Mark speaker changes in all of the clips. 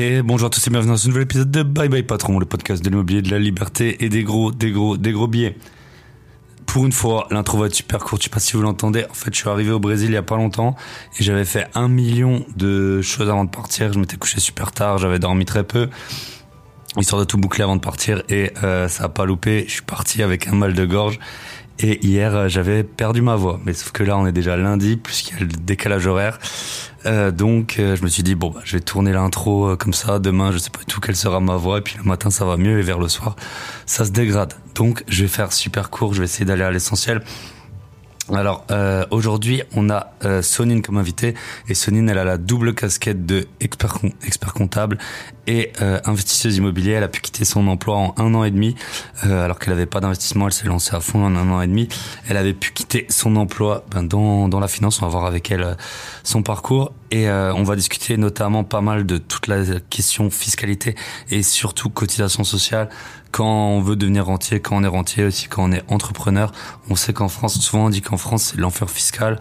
Speaker 1: Et bonjour à tous et bienvenue dans ce nouvel épisode de Bye Bye Patron, le podcast de l'immobilier, de la liberté et des gros, des gros, des gros billets. Pour une fois, l'intro va être super courte, je sais pas si vous l'entendez. En fait, je suis arrivé au Brésil il y a pas longtemps et j'avais fait un million de choses avant de partir. Je m'étais couché super tard, j'avais dormi très peu histoire de tout boucler avant de partir et euh, ça a pas loupé. Je suis parti avec un mal de gorge et hier euh, j'avais perdu ma voix. Mais sauf que là on est déjà lundi puisqu'il y a le décalage horaire. Euh, donc euh, je me suis dit bon bah je vais tourner l'intro comme ça. Demain je sais pas tout quelle sera ma voix et puis le matin ça va mieux et vers le soir ça se dégrade. Donc je vais faire super court. Je vais essayer d'aller à l'essentiel. Alors euh, aujourd'hui, on a euh, Sonine comme invité et Sonine, elle a la double casquette de expert, expert comptable et euh, investisseuse immobilière. Elle a pu quitter son emploi en un an et demi, euh, alors qu'elle n'avait pas d'investissement. Elle s'est lancée à fond en un an et demi. Elle avait pu quitter son emploi ben, dans, dans la finance. On va voir avec elle son parcours et on va discuter notamment pas mal de toute la question fiscalité et surtout cotisation sociale quand on veut devenir rentier, quand on est rentier aussi, quand on est entrepreneur. On sait qu'en France, souvent on dit qu'en France c'est l'enfer fiscal.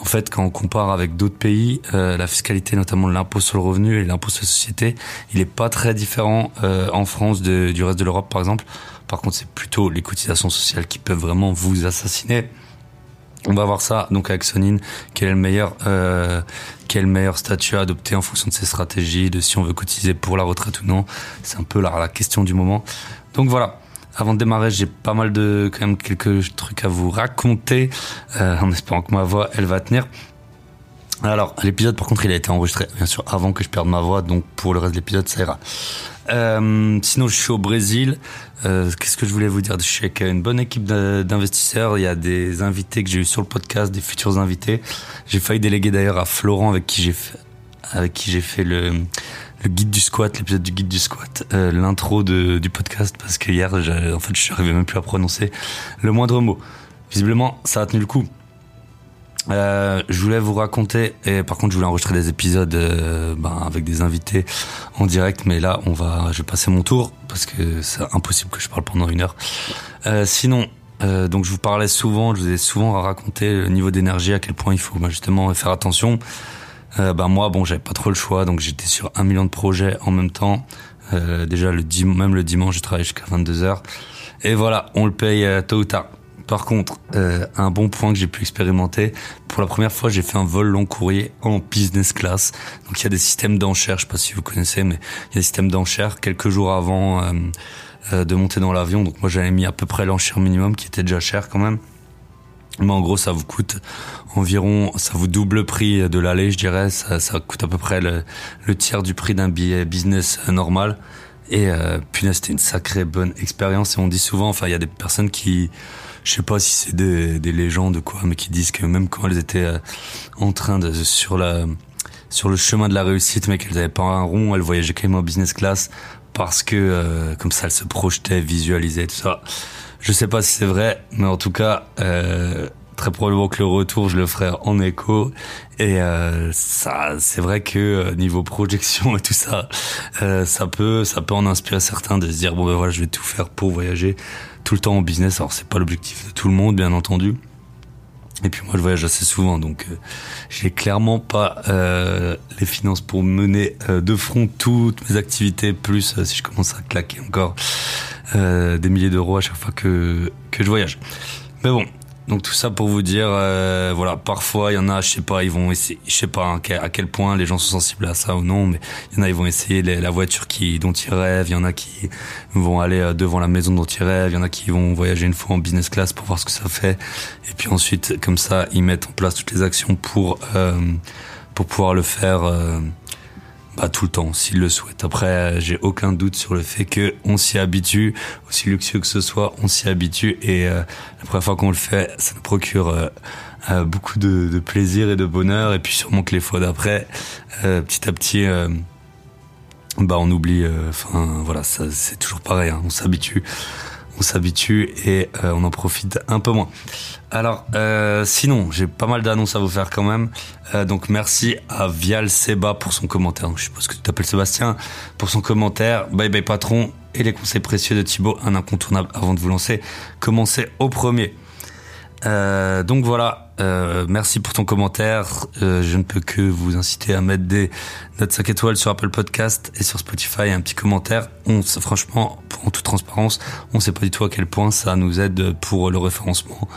Speaker 1: En fait, quand on compare avec d'autres pays, euh, la fiscalité, notamment l'impôt sur le revenu et l'impôt sur la société, il est pas très différent euh, en France de, du reste de l'Europe, par exemple. Par contre, c'est plutôt les cotisations sociales qui peuvent vraiment vous assassiner. On va voir ça donc avec Sonine, quel est le meilleur, euh, quel meilleur statut à adopter en fonction de ses stratégies, de si on veut cotiser pour la retraite ou non. C'est un peu la, la question du moment. Donc voilà. Avant de démarrer, j'ai pas mal de quand même quelques trucs à vous raconter, euh, en espérant que ma voix elle va tenir. Alors l'épisode par contre il a été enregistré bien sûr avant que je perde ma voix, donc pour le reste de l'épisode ça ira. Euh, sinon je suis au Brésil. Euh, Qu'est-ce que je voulais vous dire Je suis avec une bonne équipe d'investisseurs. Il y a des invités que j'ai eu sur le podcast, des futurs invités. J'ai failli déléguer d'ailleurs à Florent avec qui j'ai fait, fait le le guide du squat, l'épisode du guide du squat, euh, l'intro du podcast, parce que hier, en fait, je arrivé même plus à prononcer le moindre mot. Visiblement, ça a tenu le coup. Euh, je voulais vous raconter, et par contre, je voulais enregistrer des épisodes euh, ben, avec des invités en direct, mais là, on va, je vais passer mon tour parce que c'est impossible que je parle pendant une heure. Euh, sinon, euh, donc je vous parlais souvent, je vous ai souvent raconté le niveau d'énergie, à quel point il faut ben, justement faire attention. Euh, bah moi bon j'avais pas trop le choix donc j'étais sur un million de projets en même temps déjà le même le dimanche je travaillais jusqu'à 22 heures et voilà on le paye tôt ou tard par contre euh, un bon point que j'ai pu expérimenter pour la première fois j'ai fait un vol long courrier en business class donc il y a des systèmes d'enchères je sais pas si vous connaissez mais il y a des systèmes d'enchères quelques jours avant euh, euh, de monter dans l'avion donc moi j'avais mis à peu près l'enchère minimum qui était déjà cher quand même mais en gros, ça vous coûte environ, ça vous double le prix de l'aller, je dirais. Ça, ça coûte à peu près le, le tiers du prix d'un billet business normal. Et euh, punaise, c'était une sacrée bonne expérience. Et on dit souvent, enfin, il y a des personnes qui, je sais pas si c'est des, des légendes quoi, mais qui disent que même quand elles étaient euh, en train de sur la sur le chemin de la réussite, mais qu'elles avaient pas un rond, elles voyageaient quand même en business class parce que euh, comme ça, elles se projetaient, visualisaient tout ça. Je sais pas si c'est vrai, mais en tout cas, euh, très probablement que le retour, je le ferai en écho. Et euh, ça, c'est vrai que euh, niveau projection et tout ça, euh, ça peut, ça peut en inspirer certains de se dire bon ben voilà, je vais tout faire pour voyager tout le temps en business. Alors c'est pas l'objectif de tout le monde, bien entendu. Et puis moi, je voyage assez souvent, donc euh, j'ai clairement pas euh, les finances pour mener euh, de front toutes mes activités, plus euh, si je commence à claquer encore des milliers d'euros à chaque fois que que je voyage. Mais bon, donc tout ça pour vous dire, euh, voilà, parfois il y en a, je sais pas, ils vont essayer, je sais pas à quel point les gens sont sensibles à ça ou non, mais il y en a, ils vont essayer la voiture qui dont ils rêvent, il y en a qui vont aller euh, devant la maison dont ils rêvent, il y en a qui vont voyager une fois en business class pour voir ce que ça fait, et puis ensuite comme ça ils mettent en place toutes les actions pour euh, pour pouvoir le faire. Bah, tout le temps, s'ils le souhaitent. Après, euh, j'ai aucun doute sur le fait que on s'y habitue, aussi luxueux que ce soit, on s'y habitue. Et euh, la première fois qu'on le fait, ça nous procure euh, euh, beaucoup de, plaisir et de bonheur. Et puis sûrement que les fois d'après, petit à petit, bah on oublie. Enfin voilà, ça c'est toujours pareil. hein, on s'habitue, on s'habitue et on en profite un peu moins. Alors, euh, sinon, j'ai pas mal d'annonces à vous faire quand même. Euh, donc, merci à Vial Seba pour son commentaire. Je suppose que tu t'appelles Sébastien pour son commentaire. Bye bye patron et les conseils précieux de Thibaut, un incontournable avant de vous lancer. Commencez au premier. Euh, donc voilà, merci pour ton commentaire. Je ne peux que vous inciter à mettre des notes 5 étoiles sur Apple Podcast et sur Spotify. Un petit commentaire. On, franchement, en toute transparence, on ne sait pas du tout à quel point ça nous aide pour le référencement.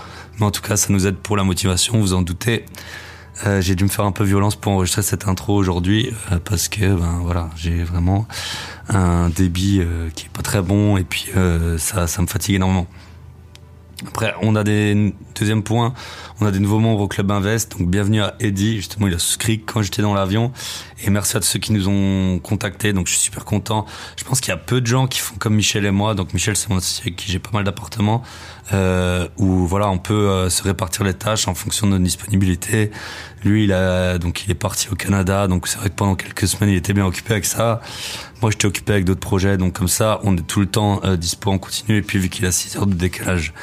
Speaker 1: En tout cas, ça nous aide pour la motivation, vous en doutez. Euh, j'ai dû me faire un peu violence pour enregistrer cette intro aujourd'hui euh, parce que ben voilà j'ai vraiment un débit euh, qui est pas très bon et puis ça ça me fatigue énormément. Après, on a des deuxième point, on a des nouveaux membres au club Invest. Donc bienvenue à Eddie. Justement, il a souscrit quand j'étais dans l'avion. Et merci à ceux qui nous ont contactés. Donc je suis super content. Je pense qu'il y a peu de gens qui font comme Michel et moi. Donc Michel, c'est mon associé avec qui j'ai pas mal d'appartements. Euh, où voilà, on peut euh, se répartir les tâches en fonction de notre disponibilité. Lui, il a donc il est parti au Canada. Donc c'est vrai que pendant quelques semaines, il était bien occupé avec ça. Moi, j'étais occupé avec d'autres projets. Donc comme ça, on est tout le temps euh, dispo en continu. Et puis vu qu'il a 6 heures de décalage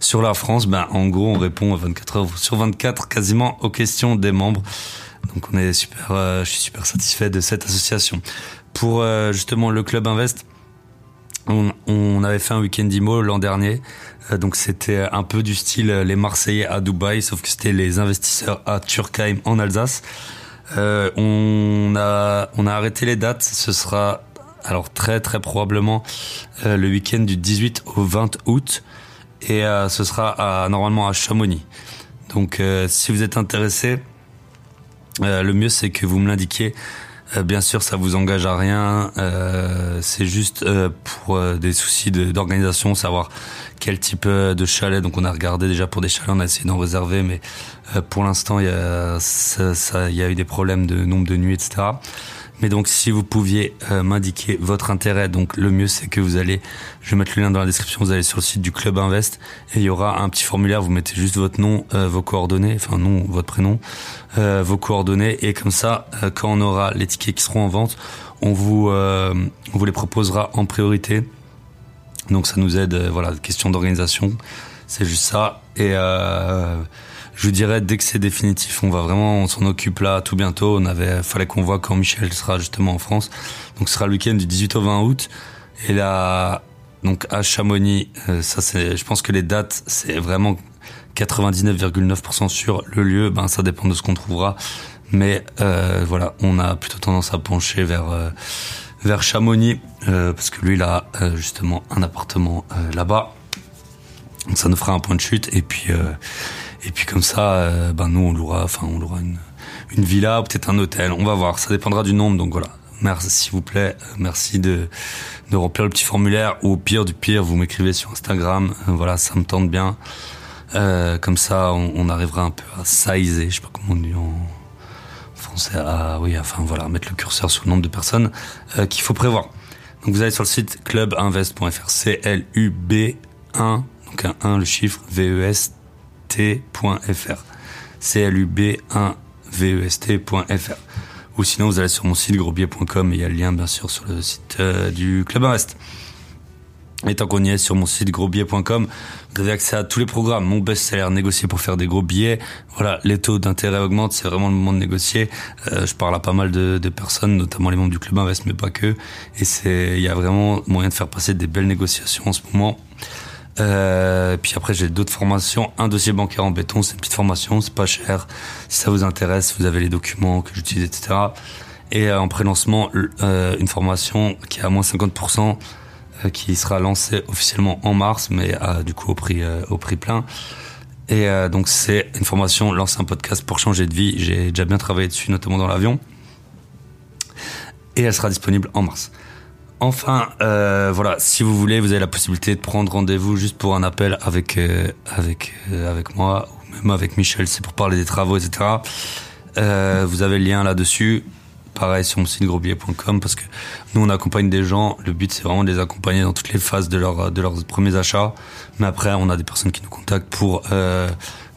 Speaker 1: sur la France, ben, en gros, on répond 24 heures sur 24 quasiment aux questions des membres. Donc on est super, euh, je suis super satisfait de cette association. Pour euh, justement le club Invest, on, avait fait un week-end d'IMO l'an dernier. Euh, donc c'était un peu du style les Marseillais à Dubaï, sauf que c'était les investisseurs à Turkheim en Alsace. on a on a arrêté les dates. Ce sera alors très très probablement le week-end du 18 au 20 août et euh, ce sera à, normalement à Chamonix. Donc euh, si vous êtes intéressé, euh, le mieux c'est que vous me l'indiquiez. bien sûr, ça vous engage à rien. c'est juste pour des soucis d'organisation, savoir quel type de chalet. Donc on a regardé déjà pour des chalets, on a essayé d'en réserver, mais pour l'instant il y ça, il y a eu des problèmes de nombre de nuits, etc. Mais donc, si vous pouviez euh, m'indiquer votre intérêt, donc le mieux c'est que vous allez, je vais mettre le lien dans la description, vous allez sur le site du Club Invest et il y aura un petit formulaire, vous mettez juste votre nom, euh, vos coordonnées, enfin non, votre prénom, euh, vos coordonnées et comme ça, quand on aura les tickets qui seront en vente, on vous, on vous les proposera en priorité. Donc ça nous aide, voilà, question d'organisation, c'est juste ça. Et je dirais dès que c'est définitif, on va vraiment, on s'en occupe là tout bientôt. On avait, fallait qu'on voit quand Michel sera justement en France. Donc ce sera le week-end du 18 au 20 août. Et là, donc à Chamonix, euh, ça c'est, je pense que les dates, c'est vraiment 99,9% sur le lieu. Ben ça dépend de ce qu'on trouvera. Mais euh, voilà, on a plutôt tendance à pencher vers euh, vers Chamonix parce que lui il a justement un appartement là-bas. Donc ça nous fera un point de chute et puis et puis comme ça, euh, ben nous on louera, enfin on louera une, une villa, peut-être un hôtel. On va voir, ça dépendra du nombre. Donc voilà, merci s'il vous plaît, euh, merci de, de remplir le petit formulaire. Ou au pire du pire, vous m'écrivez sur Instagram. Euh, voilà, ça me tente bien. Euh, comme ça, on, on, arrivera un peu à sizer, je sais pas comment on dit en français, à, oui, enfin voilà, mettre le curseur sur le nombre de personnes euh, qu'il faut prévoir. Donc vous allez sur le site clubinvest.fr, C L U B 1 donc un 1 le chiffre V E S t.fr. C-L-U-B-1-V-E-S-T.fr. Ou sinon, vous allez sur mon site grosbier.com et il y a le lien, bien sûr, sur le site euh, du Club Invest. Et tant qu'on y est sur mon site grosbier.com, vous avez accès à tous les programmes. Mon best-seller négocié pour faire des gros billets. Voilà, les taux d'intérêt augmentent, c'est vraiment le moment de négocier. Euh, je parle à pas mal de, de, personnes, notamment les membres du Club Invest, mais pas que. Et c'est, il y a vraiment moyen de faire passer des belles négociations en ce moment. Euh, puis après, j'ai d'autres formations. Un dossier bancaire en béton, c'est une petite formation, c'est pas cher. Si ça vous intéresse, vous avez les documents que j'utilise, etc. Et euh, en pré-lancement, euh, une formation qui est à moins 50%, euh, qui sera lancée officiellement en mars, mais du coup au prix, au prix plein. Et donc c'est une formation, lancer un podcast pour changer de vie. J'ai déjà bien travaillé dessus, notamment dans l'avion. Et elle sera disponible en mars. Enfin, euh, voilà, si vous voulez, vous avez la possibilité de prendre rendez-vous juste pour un appel avec euh, avec euh, avec moi ou même avec Michel, c'est pour parler des travaux, etc. Euh, vous avez le lien là-dessus. Pareil sur mon site grosbillet.com parce que nous on accompagne des gens. Le but c'est vraiment de les accompagner dans toutes les phases de leur de leurs premiers achats. Mais après on a des personnes qui nous contactent pour euh,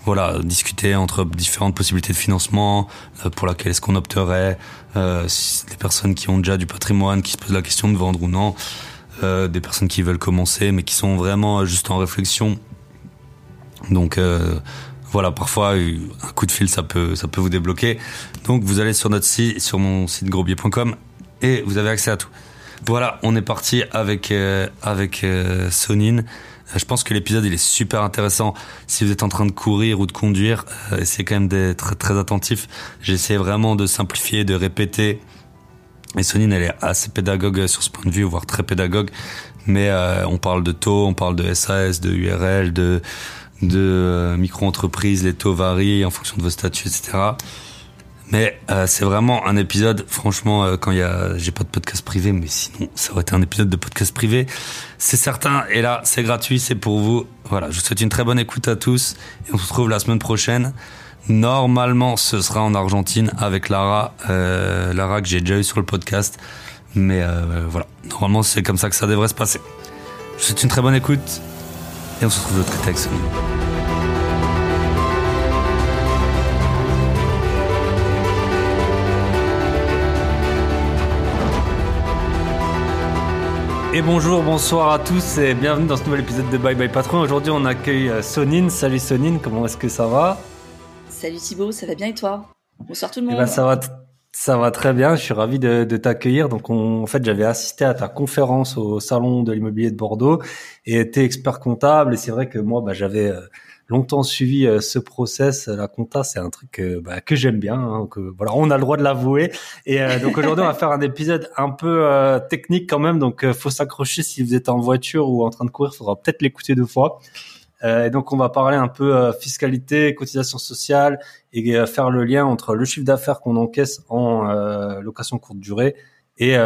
Speaker 1: voilà, discuter entre différentes possibilités de financement, euh, pour laquelle est-ce qu'on opterait, euh, des personnes qui ont déjà du patrimoine, qui se posent la question de vendre ou non, euh, des personnes qui veulent commencer, mais qui sont vraiment juste en réflexion. Donc euh, voilà, parfois un coup de fil ça peut ça peut vous débloquer. Donc vous allez sur notre site, sur mon site grosbier.com et vous avez accès à tout. Voilà, on est parti avec euh, avec euh, Sonine. Euh, je pense que l'épisode il est super intéressant. Si vous êtes en train de courir ou de conduire, essayez quand même d'être très attentif. J'essaie vraiment de simplifier, de répéter. Et Sonine, elle est assez pédagogue sur ce point de vue, voire très pédagogue. Mais on parle de taux, on parle de SAS, de URL, de de micro-entreprise. Les taux varient en fonction de vos statuts, etc. Mais euh, c'est vraiment un épisode, franchement, euh, quand il y a, j'ai pas de podcast privé, mais sinon ça aurait été un épisode de podcast privé, c'est certain. Et là, c'est gratuit, c'est pour vous. Voilà, je vous souhaite une très bonne écoute à tous et on se retrouve la semaine prochaine. Normalement, ce sera en Argentine avec Lara, euh, Lara que j'ai déjà eu sur le podcast. Mais euh, voilà, normalement c'est comme ça que ça devrait se passer. Je vous souhaite une très bonne écoute et on se retrouve de l'autre côté. Et bonjour, bonsoir à tous et bienvenue dans ce nouvel épisode de Bye Bye Patron. Aujourd'hui, on accueille euh, Sonine. Salut Sonine, comment est-ce que ça va?
Speaker 2: Salut Thibaut, ça va bien et toi? Bonsoir tout le
Speaker 1: eh
Speaker 2: monde.
Speaker 1: ben, ça va, ça va très bien. Je suis ravi de, de t'accueillir. Donc, en fait, j'avais assisté à ta conférence au salon de l'immobilier de Bordeaux et été expert comptable. Et c'est vrai que moi, bah, j'avais euh, longtemps suivi euh, ce process. La compta, c'est un truc bah, que j'aime bien. Hein, que, voilà, on a le droit de l'avouer. Et euh, donc aujourd'hui, on va faire un épisode un peu euh, technique quand même. Donc, faut s'accrocher si vous êtes en voiture ou en train de courir. Faudra peut-être l'écouter deux fois. et donc, on va parler un peu fiscalité, cotisation sociale et faire le lien entre le chiffre d'affaires qu'on encaisse en location courte durée et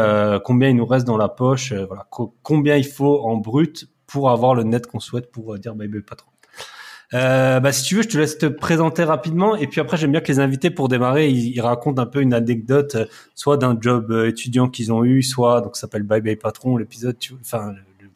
Speaker 1: combien il nous reste dans la poche. voilà, combien il faut en brut pour avoir le net qu'on souhaite pour dire bye bye patron. Euh, bah, si tu veux, je te laisse te présenter rapidement. Et puis après, j'aime bien que les invités, pour démarrer, ils, racontent un peu une anecdote, euh, soit d'un job euh, étudiant qu'ils ont eu, soit, donc ça s'appelle Bye Bye Patron, l'épisode, enfin,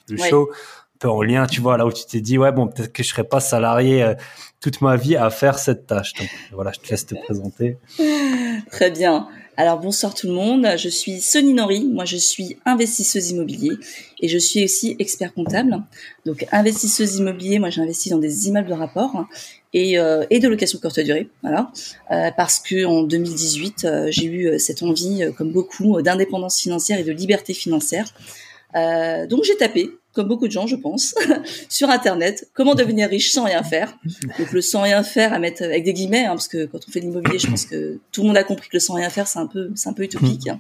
Speaker 1: le, show, un peu en lien, tu vois, là où tu t'es dit, ouais, bon, peut-être que je serais pas salarié euh, toute ma vie à faire cette tâche. Donc voilà, je te laisse te présenter.
Speaker 2: Très bien. Alors bonsoir tout le monde, je suis Sonny Nori, moi je suis investisseuse immobilier et je suis aussi expert comptable. Donc investisseuse immobilier, moi j'investis dans des immeubles de rapport et, euh, et de location courte durée, voilà, euh, parce que en 2018 euh, j'ai eu cette envie, comme beaucoup, d'indépendance financière et de liberté financière. donc j'ai tapé comme beaucoup de gens, je pense, sur Internet, comment devenir riche sans rien faire. Donc le sans rien faire à mettre avec des guillemets, hein, parce que quand on fait de l'immobilier, je pense que tout le monde a compris que le sans rien faire, c'est un peu, c'est un peu utopique. Hein.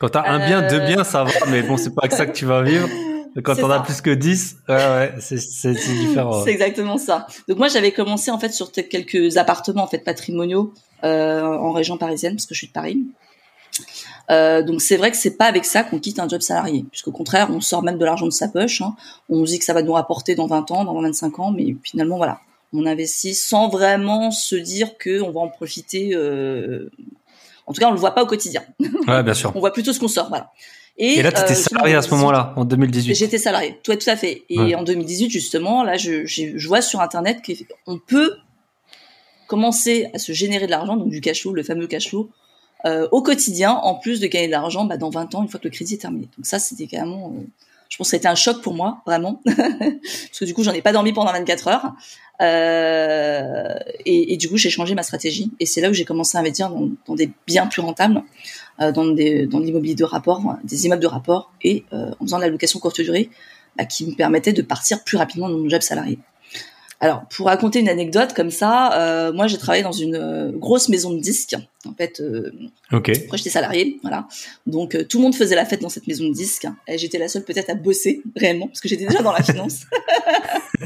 Speaker 1: Quand t'as un bien, deux biens, ça va, mais bon, c'est pas avec ça que tu vas vivre. Quand on a plus que 10, ouais, ouais, c'est différent.
Speaker 2: C'est exactement ça. Donc moi, j'avais commencé en fait sur quelques appartements en fait patrimoniaux euh, en région parisienne, parce que je suis de Paris. Euh, donc c'est vrai que c'est pas avec ça qu'on quitte un job salarié, puisqu'au contraire, on sort même de l'argent de sa poche. Hein. On dit que ça va nous rapporter dans 20 ans, dans 25 ans, mais finalement voilà, on investit sans vraiment se dire que on va en profiter. Euh... En tout cas, on le voit pas au quotidien.
Speaker 1: Ouais, bien sûr.
Speaker 2: on voit plutôt ce qu'on sort, voilà.
Speaker 1: Et, là, tu étais euh, salarié à ce moment-là, en 2018.
Speaker 2: J'étais salarié, tout, tout à fait. Et en 2018, justement, là, je, je vois sur Internet qu'on peut commencer à se générer de l'argent, donc du cash flow, le fameux cash flow, euh, au quotidien, en plus de gagner de l'argent bah, dans 20 ans, une fois que le crédit est terminé. Donc ça, c'était carrément... Euh, je pense que c'était un choc pour moi, vraiment. Parce que du coup, j'en ai pas dormi pendant 24 heures. Euh, et, du coup, j'ai changé ma stratégie. Et c'est là où j'ai commencé à investir dans, dans des biens plus rentables, euh, dans, des, dans l'immobilier de rapport, des immeubles de rapport, et euh, en faisant de la location courte durée, bah, qui me permettait de partir plus rapidement dans mon job salarié. Alors, pour raconter une anecdote comme ça, euh, moi j'ai travaillé dans une euh, grosse maison de disques. En fait, euh,
Speaker 1: ok.
Speaker 2: Moi j'étais salarié, voilà. Donc euh, tout le monde faisait la fête dans cette maison de disques. Et j'étais la seule peut-être à bosser réellement, parce que j'étais déjà dans la finance.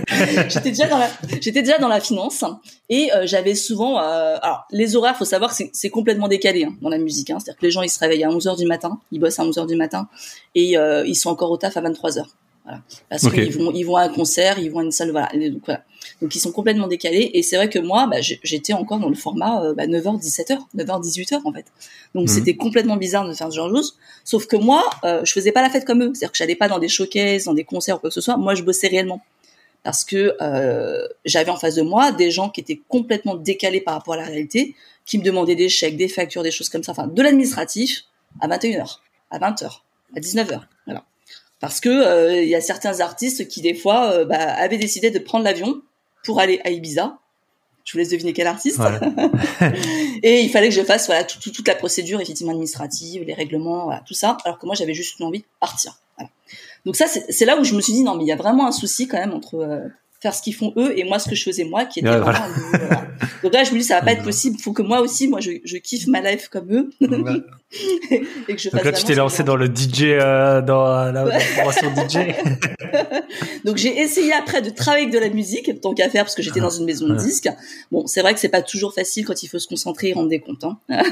Speaker 2: j'étais déjà dans la, j'étais déjà dans la finance. Et j'avais souvent, alors les horaires, faut savoir que c'est complètement décalé hein, dans la musique. Hein. C'est-à-dire que les gens ils se réveillent à 11 h du matin, ils bossent à 11 h du matin, et ils sont encore au taf à 23 h voilà. Parce qu'ils vont, ils vont à un concert, ils vont à une salle, voilà. Donc, voilà. Donc ils sont complètement décalés. Et c'est vrai que moi, bah, j'étais encore dans le format euh, bah, 9h, 17h, 9h, 18h en fait. Donc mhm. c'était complètement bizarre de faire ce genre de choses. Sauf que moi, euh, je faisais pas la fête comme eux. C'est-à-dire que j'allais pas dans des showcases, dans des concerts ou quoi que ce soit. Moi, je bossais réellement. Parce que euh, j'avais en face de moi des gens qui étaient complètement décalés par rapport à la réalité, qui me demandaient des chèques, des factures, des choses comme ça, enfin de l'administratif à 21h, à 20h, à 19h. Voilà parce que euh, il y a certains artistes qui des fois euh, bah, avaient décidé de prendre l'avion pour aller à Ibiza Je vous laisse deviner quel artiste. et il fallait que je fasse voilà toute la procédure effectivement administrative, les règlements, voilà, tout ça. Alors que moi j'avais juste envie de partir. Voilà. Donc ça c'est là où je me suis dit non mais il y a vraiment un souci quand même entre euh, faire ce qu'ils font eux et moi ce que je faisais moi qui était vraiment donc là je me dis ça va pas être possible. Faut que moi aussi moi je, je kiffe ma life comme eux.
Speaker 1: Et que je donc là tu t'es lancé dans le DJ euh, dans la, formation DJ
Speaker 2: donc j'ai essayé après de travailler avec de la musique tant qu'à faire parce que j'étais dans une maison de disques. Bon c'est vrai que c'est pas toujours facile quand il faut se concentrer et rendre des comptes hein.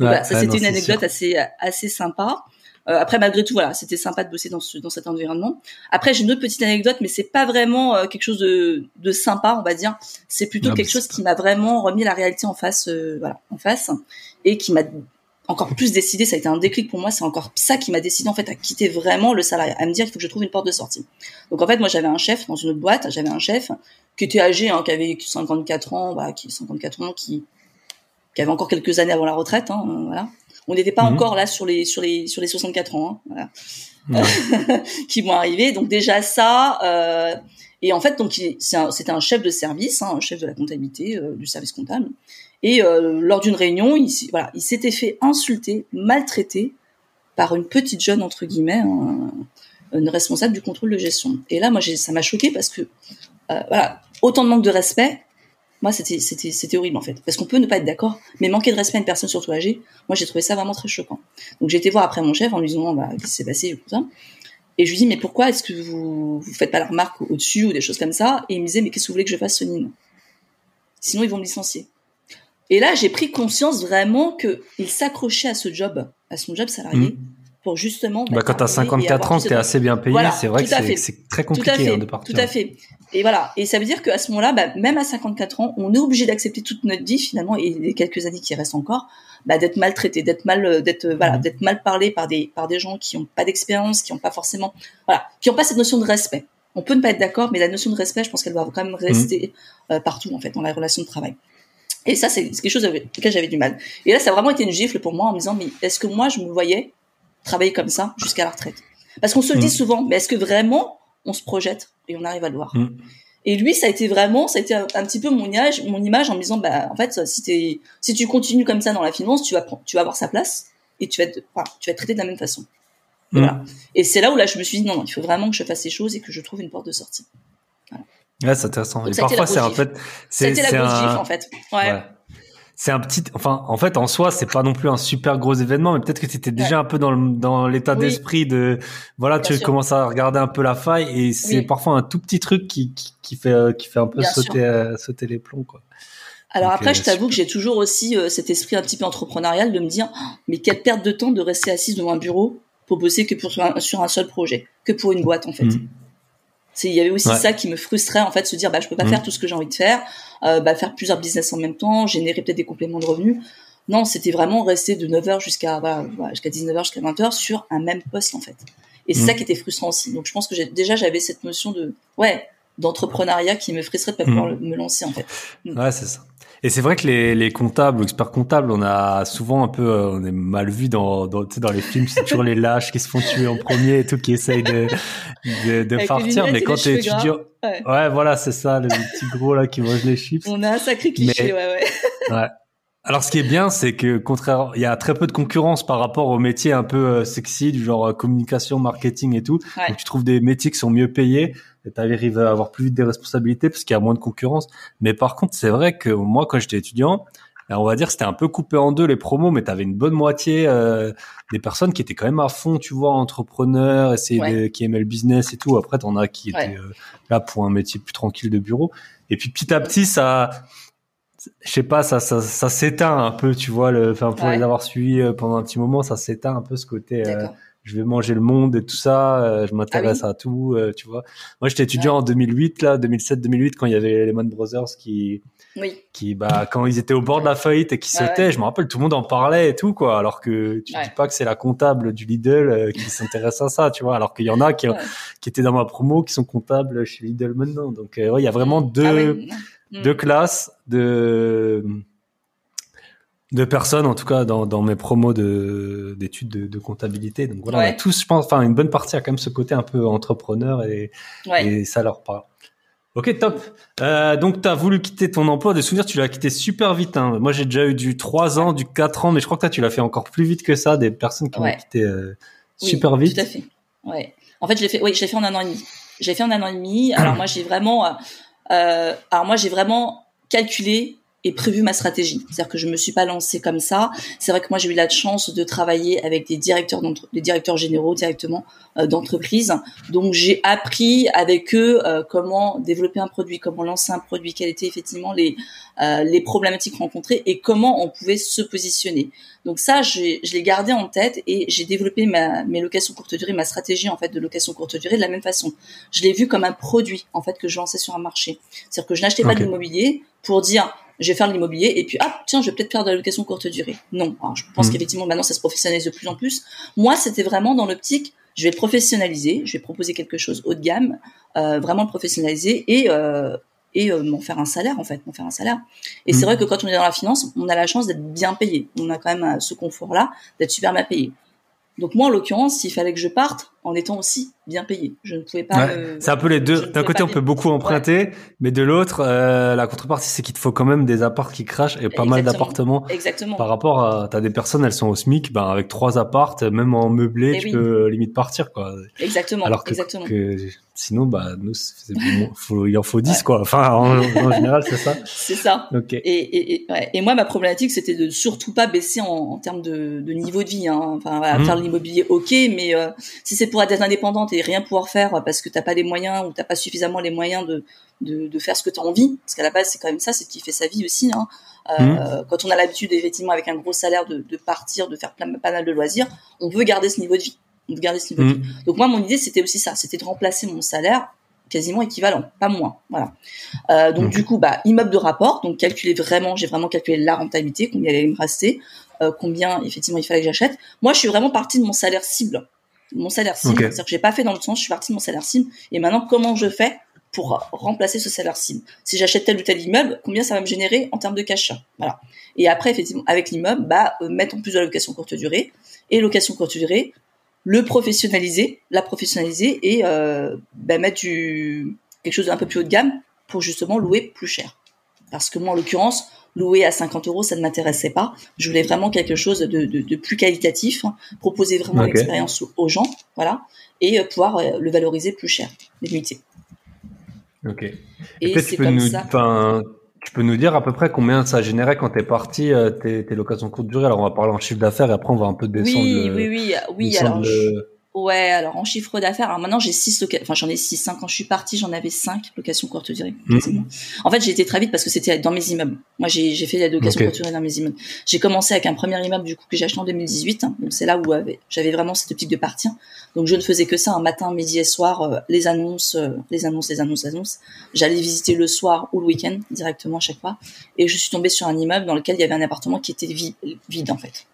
Speaker 2: ça c'était une anecdote assez assez sympa. euh, après, malgré tout, voilà, c'était sympa de bosser dans, ce, dans cet environnement. Après, j'ai une autre petite anecdote, mais c'est pas vraiment euh, quelque chose de, de sympa, on va dire. C'est plutôt quelque chose qui m'a vraiment remis la réalité en face, euh, voilà, en face, et qui m'a encore plus décidé. Ça a été un déclic pour moi. C'est encore ça qui m'a décidé en fait à quitter vraiment le salariat, à me dire il faut que je trouve une porte de sortie. Donc en fait, moi, j'avais un chef dans une autre boîte. J'avais un chef qui était âgé, hein, qui avait 54 ans, voilà, qui 54 ans, qui qui avait encore quelques années avant la retraite, hein, voilà on n'était pas mhm. encore là sur les sur les sur les 64 ans hein, voilà. qui vont arriver. Donc déjà ça. Euh, et en fait, donc c'était un, chef de service, hein, un chef de la comptabilité euh, du service comptable. Et euh, lors d'une réunion, il, voilà, il s'était fait insulter, maltraiter par une petite jeune entre guillemets, hein, une responsable du contrôle de gestion. Et là, moi, ça m'a choqué parce que voilà, autant de manque de respect moi c'était c'était horrible en fait. Parce qu'on peut ne pas être d'accord mais manquer de respect à une personne surtout âgée moi j'ai trouvé ça vraiment très choquant. Donc j'ai été voir après mon chef en lui disant bah qu'est-ce qui s'est passé et je lui dis mais pourquoi est-ce que vous vous faites pas la remarque au-dessus ou des choses comme ça? Et il me disait mais qu'est-ce que vous voulez que je fasse Sonine sinon ils vont me licencier. Et là j'ai pris conscience vraiment que il s'accrochait à ce job à son job salarié. Mmh pour justement.
Speaker 1: Bah, quand t'as 54 ans, t'es assez bien payé. c'est vrai que c'est très compliqué hein, de partir.
Speaker 2: Tout à fait. Et voilà. Et ça veut dire qu'à ce moment-là, bah, même à 54 ans, on est obligé d'accepter toute notre vie finalement et les quelques années qui restent encore, bah, d'être maltraité, d'être mal, euh, d'être euh, voilà, mhm. d'être mal parlé par des par des gens qui ont pas d'expérience, qui ont pas forcément, voilà, qui ont pas cette notion de respect. On peut ne pas être d'accord, mais la notion de respect, je pense qu'elle doit quand même rester mhm. euh, partout en fait dans la relation de travail. Et ça, c'est quelque chose avec lequel j'avais du mal. Et là, ça a vraiment été une gifle pour moi en me disant, mais est-ce que moi, je me voyais travailler comme ça jusqu'à la retraite. Parce qu'on se le dit mm. souvent, mais est-ce que vraiment on se projette et on arrive à le voir? Mm. Et lui, ça a été vraiment, ça a été un, petit peu mon image, mon image en me disant, bah, en fait, si si tu continues comme ça dans la finance, tu vas tu vas avoir sa place et tu vas être, tu vas être traité de la même façon. Et, mm. voilà. et c'est là où là, je me suis dit, non, non, il faut vraiment que je fasse ces choses et que je trouve une porte de sortie.
Speaker 1: Voilà. Ouais, c'est intéressant. et parfois, c'est en fait,
Speaker 2: c'est, la grosse un... en fait. ouais
Speaker 1: c'est un petit, enfin, en fait, en soi, c'est pas non plus un super gros événement, mais peut-être que tu étais déjà un peu dans dans l'état d'esprit de, voilà, tu commences à regarder un peu la faille et c'est parfois un tout petit truc qui, qui, fait, euh, qui fait un peu sauter, euh, sauter les plombs, quoi.
Speaker 2: Alors après, euh, je t'avoue que j'ai toujours aussi cet esprit un petit peu entrepreneurial de me dire, oh, mais quelle perte de temps de rester assise devant un bureau pour bosser que pour, sur un seul projet, que pour une boîte, en fait. Mmh il y avait aussi ça qui me frustrait en fait se dire bah je peux pas mmh. faire tout ce que j'ai envie de faire euh, bah faire plusieurs business en même temps générer peut-être des compléments de revenus non c'était vraiment rester de 9h jusqu'à voilà, jusqu'à 19h jusqu'à 20h sur un même poste en fait et c'est mmh. ça qui était frustrant aussi donc je pense que déjà j'avais cette notion de ouais d'entrepreneuriat qui me frustrait de pas pouvoir mmh. me lancer en fait
Speaker 1: ouais c'est ça et c'est vrai que les, les comptables experts comptables, on a souvent un peu, euh, on est mal vu dans, dans, dans les films, c'est toujours les lâches qui se font tuer en premier et tout, qui essayent de, de, de partir. Mais quand t'es étudiant, ouais. ouais. voilà, c'est ça, les petits gros là qui mangent les chips.
Speaker 2: On a un sacré cliché, ouais, ouais.
Speaker 1: ouais. Alors, ce qui est bien, c'est que contraire, il y a très peu de concurrence par rapport aux métiers un peu euh, sexy du genre euh, communication, marketing et tout. Donc, tu trouves des métiers qui sont mieux payés et tu arrives à avoir plus vite des responsabilités parce qu'il y a moins de concurrence. Mais par contre, c'est vrai que moi, quand j'étais étudiant, ben, on va dire c'était un peu coupé en deux les promos, mais tu avais une bonne moitié euh, des personnes qui étaient quand même à fond, tu vois, entrepreneurs, essayer qui aimaient le business et tout. Après, t'en as qui étaient là pour un métier plus tranquille de bureau. Et puis petit à petit, ça je sais pas, ça, ça, ça s'éteint un peu, tu vois, le, enfin, pour les avoir suivis euh, pendant un petit moment, ça s'éteint un peu ce côté, euh, je vais manger le monde et tout ça, euh, je m'intéresse ah à tout, tu vois. Moi, j'étais étudiant en 2008, là, 2007-2008, quand il y avait les Man Brothers qui, oui. qui, bah, quand ils étaient au bord de la faillite et qui sautaient, je me rappelle, tout le monde en parlait et tout, quoi, alors que tu dis pas que c'est la comptable du Lidl qui s'intéresse à ça, tu vois, alors qu'il y en a qui, qui étaient dans ma promo, qui sont comptables chez Lidl maintenant. Donc, ouais, il y a vraiment ah deux, de mm. classe de de personnes en tout cas dans, dans mes promos de d'études de, comptabilité donc voilà on tous je pense enfin une bonne partie a quand même ce côté un peu entrepreneur et, et ça leur parle Ok, top. Euh, donc, tu as voulu quitter ton emploi. Des souvenirs, tu l'as quitté super vite. Hein. Moi, j'ai déjà eu du 3 ans, du 4 ans, mais je crois que toi, tu l'as fait encore plus vite que ça. Des personnes qui ont quitté euh, super vite.
Speaker 2: Tout à fait. Ouais. En fait, je l'ai fait. Oui, je l'ai fait en un an et demi. J'ai fait en un an et demi. Alors moi, j'ai vraiment. Euh, euh alors moi, j'ai vraiment calculé et prévu ma stratégie. C'est-à-dire que je me suis pas lancée comme ça. C'est vrai que moi j'ai eu la chance de travailler avec des directeurs des directeurs généraux directement euh, d'entreprise. Donc j'ai appris avec eux euh, comment développer un produit, comment lancer un produit, quelles étaient effectivement les euh, les problématiques rencontrées et comment on pouvait se positionner. Donc ça je l'ai gardé en tête et j'ai développé ma mes locations courte durée, ma stratégie en fait de location courte durée de la même façon. Je l'ai vu comme un produit en fait que je lançais sur un marché. C'est-à-dire que je n'achetais pas de l'immobilier pour dire je vais faire de l'immobilier et puis ah tiens je vais peut-être faire de la location courte durée. Non, Alors, je pense mmh. qu'effectivement maintenant ça se professionnalise de plus en plus. Moi c'était vraiment dans l'optique je vais le professionnaliser, je vais proposer quelque chose haut de gamme, euh, vraiment le professionnaliser et euh, et euh, m'en faire un salaire en fait, m'en faire un salaire. Et c'est mmh. vrai que quand on est dans la finance, on a la chance d'être bien payé. On a quand même euh, ce confort là d'être super bien payé. Donc moi en l'occurrence, s'il fallait que je parte, en étant aussi bien payé. Je ne pouvais pas.
Speaker 1: c'est un peu les deux. D'un côté, on peut beaucoup emprunter, mais de l'autre, euh, la contrepartie, c'est qu'il te faut quand même des apparts qui crachent et pas mal d'appartements.
Speaker 2: Exactement.
Speaker 1: Par rapport à, t'as des personnes, elles sont au SMIC, ben avec trois appartes, même en meublé, eh tu peux limite partir quoi.
Speaker 2: Exactement.
Speaker 1: Alors
Speaker 2: que, exactement.
Speaker 1: que sinon, bah nous, faut, il en faut 10 quoi. Enfin, en, général, c'est ça.
Speaker 2: C'est ça. Ok. Et, et, et, ouais. et, moi, ma problématique, c'était de surtout pas baisser en, en termes de, de, niveau de vie. Hein. Enfin, voilà, mmh. faire l'immobilier, ok, mais euh, si c'est pour être indépendante et rien pouvoir faire parce que t'as pas les moyens ou t'as pas suffisamment les moyens de, de, de faire ce que tu as envie, parce qu'à la base c'est quand même ça, c'est qui fait sa vie aussi. Hein. Euh, mmh. Quand on a l'habitude effectivement avec un gros salaire de, de partir, de faire plein, pas mal de loisirs, on veut garder ce niveau de vie. On veut garder ce niveau de mmh. vie. Donc moi mon idée c'était aussi ça, c'était de remplacer mon salaire quasiment équivalent, pas moins. Voilà. Euh, donc du coup, bah, immeuble de rapport, donc calculer vraiment, j'ai vraiment calculé la rentabilité, combien elle allait me rester, euh, combien effectivement il fallait que j'achète. Moi, je suis vraiment partie de mon salaire cible mon salaire cible. C'est-à-dire que j'ai pas fait dans le sens, je suis partie de mon salaire cible. Et maintenant, comment je fais pour remplacer ce salaire cible? Si j'achète tel ou tel immeuble, combien ça va me générer en termes de cash? Voilà. Et après, effectivement, avec l'immeuble, bah, euh, mettre en plus de la location courte durée. Et location courte durée, le professionnaliser, la professionnaliser et euh, bah, mettre du, quelque chose d'un peu plus haut de gamme pour justement louer plus cher. Parce que moi, en l'occurrence, louer à 50 euros, ça ne m'intéressait pas. Je voulais vraiment quelque chose de, plus qualitatif, hein. proposer vraiment l'expérience aux gens, voilà, et euh, pouvoir euh, le valoriser plus cher, l'unité.
Speaker 1: Ok. Et, tu peux nous, tu peux nous dire à peu près combien ça générait quand t'es parti euh, tes, tes locations courte durée. Alors on va parler en chiffre d'affaires et après on va un peu descendre.
Speaker 2: Oui, oui, oui, oui. Alors, Ouais, alors en chiffre d'affaires, alors maintenant j'ai 6 locations, enfin j'en ai 6, 5 quand je suis partie, j'en avais 5 locations courte durée. Mmh. En fait, j'ai été très vite parce que c'était dans mes immeubles. Moi, j'ai fait la location courte durée dans mes immeubles. J'ai commencé avec un premier immeuble du coup que j'ai acheté en 2018, hein. donc c'est là où j'avais vraiment cette optique de partir. Donc je ne faisais que ça un matin, midi et soir, euh, les annonces, euh, les annonces, les annonces, les annonces. J'allais visiter le soir ou le week-end directement à chaque fois et je suis tombée sur un immeuble dans lequel il y avait un appartement qui était vide, vide en fait.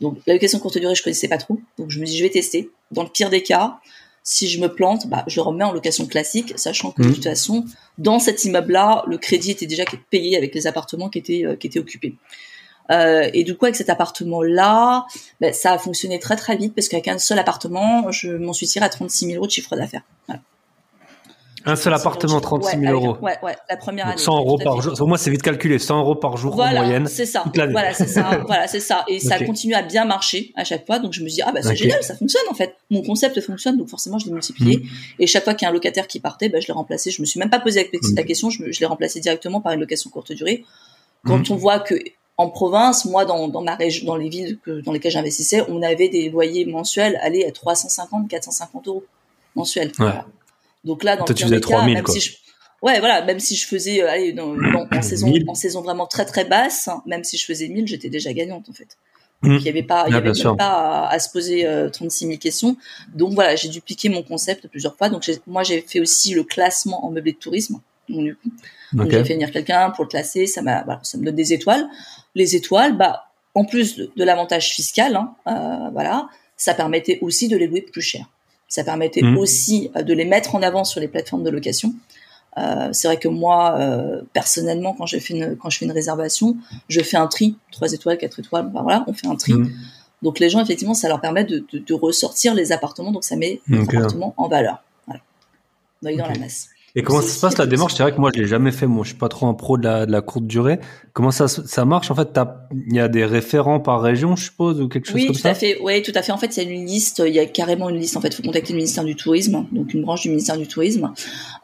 Speaker 2: Donc la location courte durée, je connaissais pas trop. Donc je me dis je vais tester. Dans le pire des cas, si je me plante, bah, je le remets en location classique, sachant que de mmh. toute façon, dans cet immeuble-là, le crédit était déjà payé avec les appartements qui étaient, euh, qui étaient occupés. Euh, et du coup, avec cet appartement-là, bah, ça a fonctionné très très vite parce qu'avec un seul appartement, je m'en suis tiré à 36 000 euros de chiffre d'affaires. Voilà.
Speaker 1: Un seul appartement, 36 000 euros.
Speaker 2: Ouais, ouais, la première année.
Speaker 1: 100 euros par jour. Au moins, c'est vite calculé. 100 euros par jour en moyenne.
Speaker 2: c'est ça. Voilà, c'est ça. voilà, c'est ça. Et ça continue à bien marcher à chaque fois. Donc, je me dis, ah, bah, c'est génial, ça fonctionne, en fait. Mon concept fonctionne. Donc, forcément, je l'ai multiplié. Mm. Et chaque fois qu'il y a un locataire qui partait, bah, je l'ai remplacé. Je me suis même pas posé la question. Je, je l'ai remplacé directement par une location courte durée. Quand mm. on voit que, en province, moi, dans, dans ma région, dans les villes que, dans lesquelles j'investissais, on avait des loyers mensuels aller à 350, 450 euros mensuels. Donc là, dans le cas, même si je, ouais, voilà, même si je faisais, euh, allez, dans, en saison, en saison vraiment très très basse, même si je faisais 1000, j'étais déjà gagnante en fait. Donc, il n'y avait pas, il y ah, pas à, se poser 36 euh, 000 questions. Donc voilà, j'ai dupliqué mon concept plusieurs fois. Donc moi, j'ai fait aussi le classement en meublé de tourisme. Donc, j'ai fait venir quelqu'un pour le classer. Ça m'a, voilà, ça me donne des étoiles. Les étoiles, bah, en plus de, l'avantage fiscal, hein, euh, voilà, ça permettait aussi de les louer plus cher. Ça permettait mmh. aussi euh, de les mettre en avant sur les plateformes de location. Euh, c'est vrai que moi, euh, personnellement, quand je fais une quand je fais une réservation, je fais un tri, trois étoiles, quatre étoiles, voilà, on fait un tri. Mmh. Donc les gens, effectivement, ça leur permet de, de, de ressortir les appartements, donc ça met les appartements en valeur. Voilà. dans la masse.
Speaker 1: Et comment ça se passe la démarche? C'est vrai que moi je l'ai jamais fait. Moi, je suis pas trop un pro de la, de la courte durée. Comment ça ça marche? En fait, il y a des référents par région, je suppose, ou quelque chose comme
Speaker 2: ça.
Speaker 1: Oui, tout à
Speaker 2: fait. Oui, tout à fait. En fait, il y a une liste. Il y a carrément une liste. En fait, il faut contacter le ministère du Tourisme, donc une branche du ministère du Tourisme.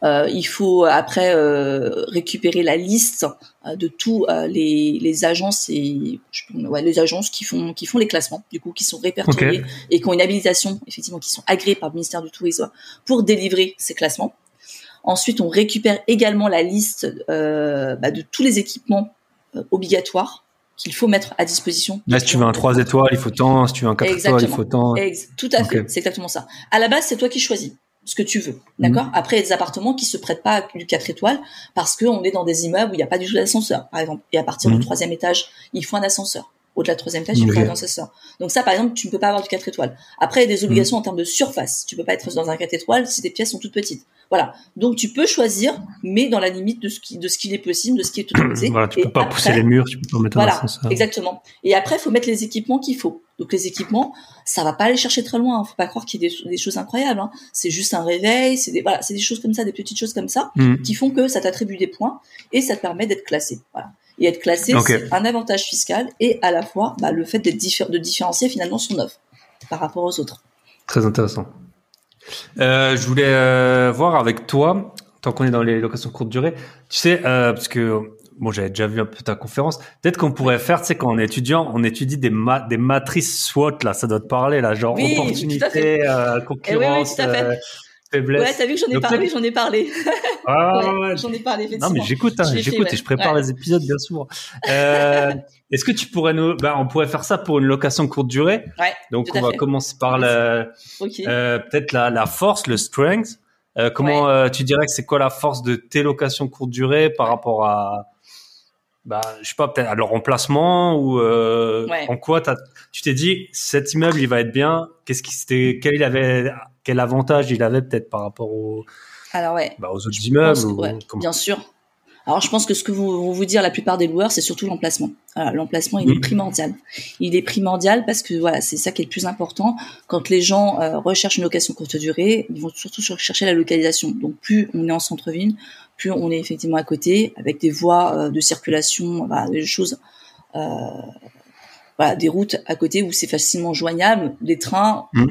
Speaker 2: Euh, il faut après euh, récupérer la liste euh, de tous euh, les, les agences et ouais, les agences qui font qui font les classements, du coup, qui sont répertoriées et qui ont une habilitation, effectivement, qui sont agréées par le ministère du Tourisme pour délivrer ces classements. Ensuite, on récupère également la liste euh, bah, de tous les équipements euh, obligatoires qu'il faut mettre à disposition.
Speaker 1: Là, si tu veux un 3 étoiles, il faut tant. Si tu veux un 4 étoiles, il faut tant.
Speaker 2: tout à fait, c'est exactement ça. À la base, c'est toi qui choisis ce que tu veux, d'accord? Mhm. Après, il y a des appartements qui se prêtent pas à du 4 étoiles parce qu'on est dans des immeubles où il n'y a pas du tout d'ascenseur, par exemple. Et à partir du mhm. troisième étage, il faut un ascenseur au-delà de troisième étage, tu peux faire ascenseur. Donc ça, par exemple, tu ne peux pas avoir du 4 étoiles. Après, il y a des mhm. obligations en termes de surface. Tu peux pas être dans un 4 étoiles si tes pièces sont toutes petites. Voilà. Donc tu peux choisir, mais dans la limite de ce qui, de ce qu'il est possible, de ce qui est autorisé.
Speaker 1: voilà, tu peux pas pousser les murs, tu peux pas mettre
Speaker 2: voilà, un Exactement. Et après, il faut mettre les équipements qu'il faut. Donc les équipements, ça va pas aller chercher très loin. Hein. Faut pas croire qu'il y ait des, choses incroyables. Hein. C'est juste un réveil, c'est des voilà, c'est des choses comme ça, des petites choses comme ça, mhm. qui font que ça t'attribue des points et ça te permet d'être classé. Voilà et être classé, c'est un avantage fiscal et à la fois bah, le fait d'être de différencier finalement son offre par rapport aux autres.
Speaker 1: Très intéressant. Euh, je voulais euh, voir avec toi, tant qu'on est dans les locations courte durée, tu sais, euh, parce que bon, j'avais déjà vu un peu ta conférence. Peut-être qu'on pourrait faire, tu sais, quand on est étudiant, on étudie des, des matrices SWOT là, ça doit te parler là, genre opportunité, euh, concurrence.
Speaker 2: Eh oui, oui, Ouais, t'as vu que j'en ai parlé, j'en ai parlé.
Speaker 1: Ah, ouais,
Speaker 2: j'en ai parlé, effectivement.
Speaker 1: Non, mais j'écoute, hein, j'écoute et je prépare les épisodes bien souvent. Euh, Est-ce que tu pourrais nous, ben, on pourrait faire ça pour une location courte durée?
Speaker 2: Ouais.
Speaker 1: Donc, on va commencer par la, euh, peut-être la, la force, le strength. Euh, comment tu dirais que c'est quoi la force de tes locations courte durée par rapport à, bah, je sais pas, peut-être à leur remplacement ou euh, en quoi tu t'es dit cet immeuble il va être bien. Qu'est-ce qui c'était, quel il avait, quel avantage il avait peut-être par rapport aux,
Speaker 2: alors ouais,
Speaker 1: bah, aux autres immeubles.
Speaker 2: Bien sûr. Alors je pense que ce que vont vous dire la plupart des loueurs, c'est surtout l'emplacement. l'emplacement, il est primordial. Il est primordial parce que voilà, c'est ça qui est le plus important. Quand les gens euh, recherchent une location courte durée, ils vont surtout chercher la localisation. Donc plus on est en centre-ville, plus on est effectivement à côté, avec des voies euh, de circulation, des choses, euh, voilà, des routes à côté où c'est facilement joignable, des trains. Mmh.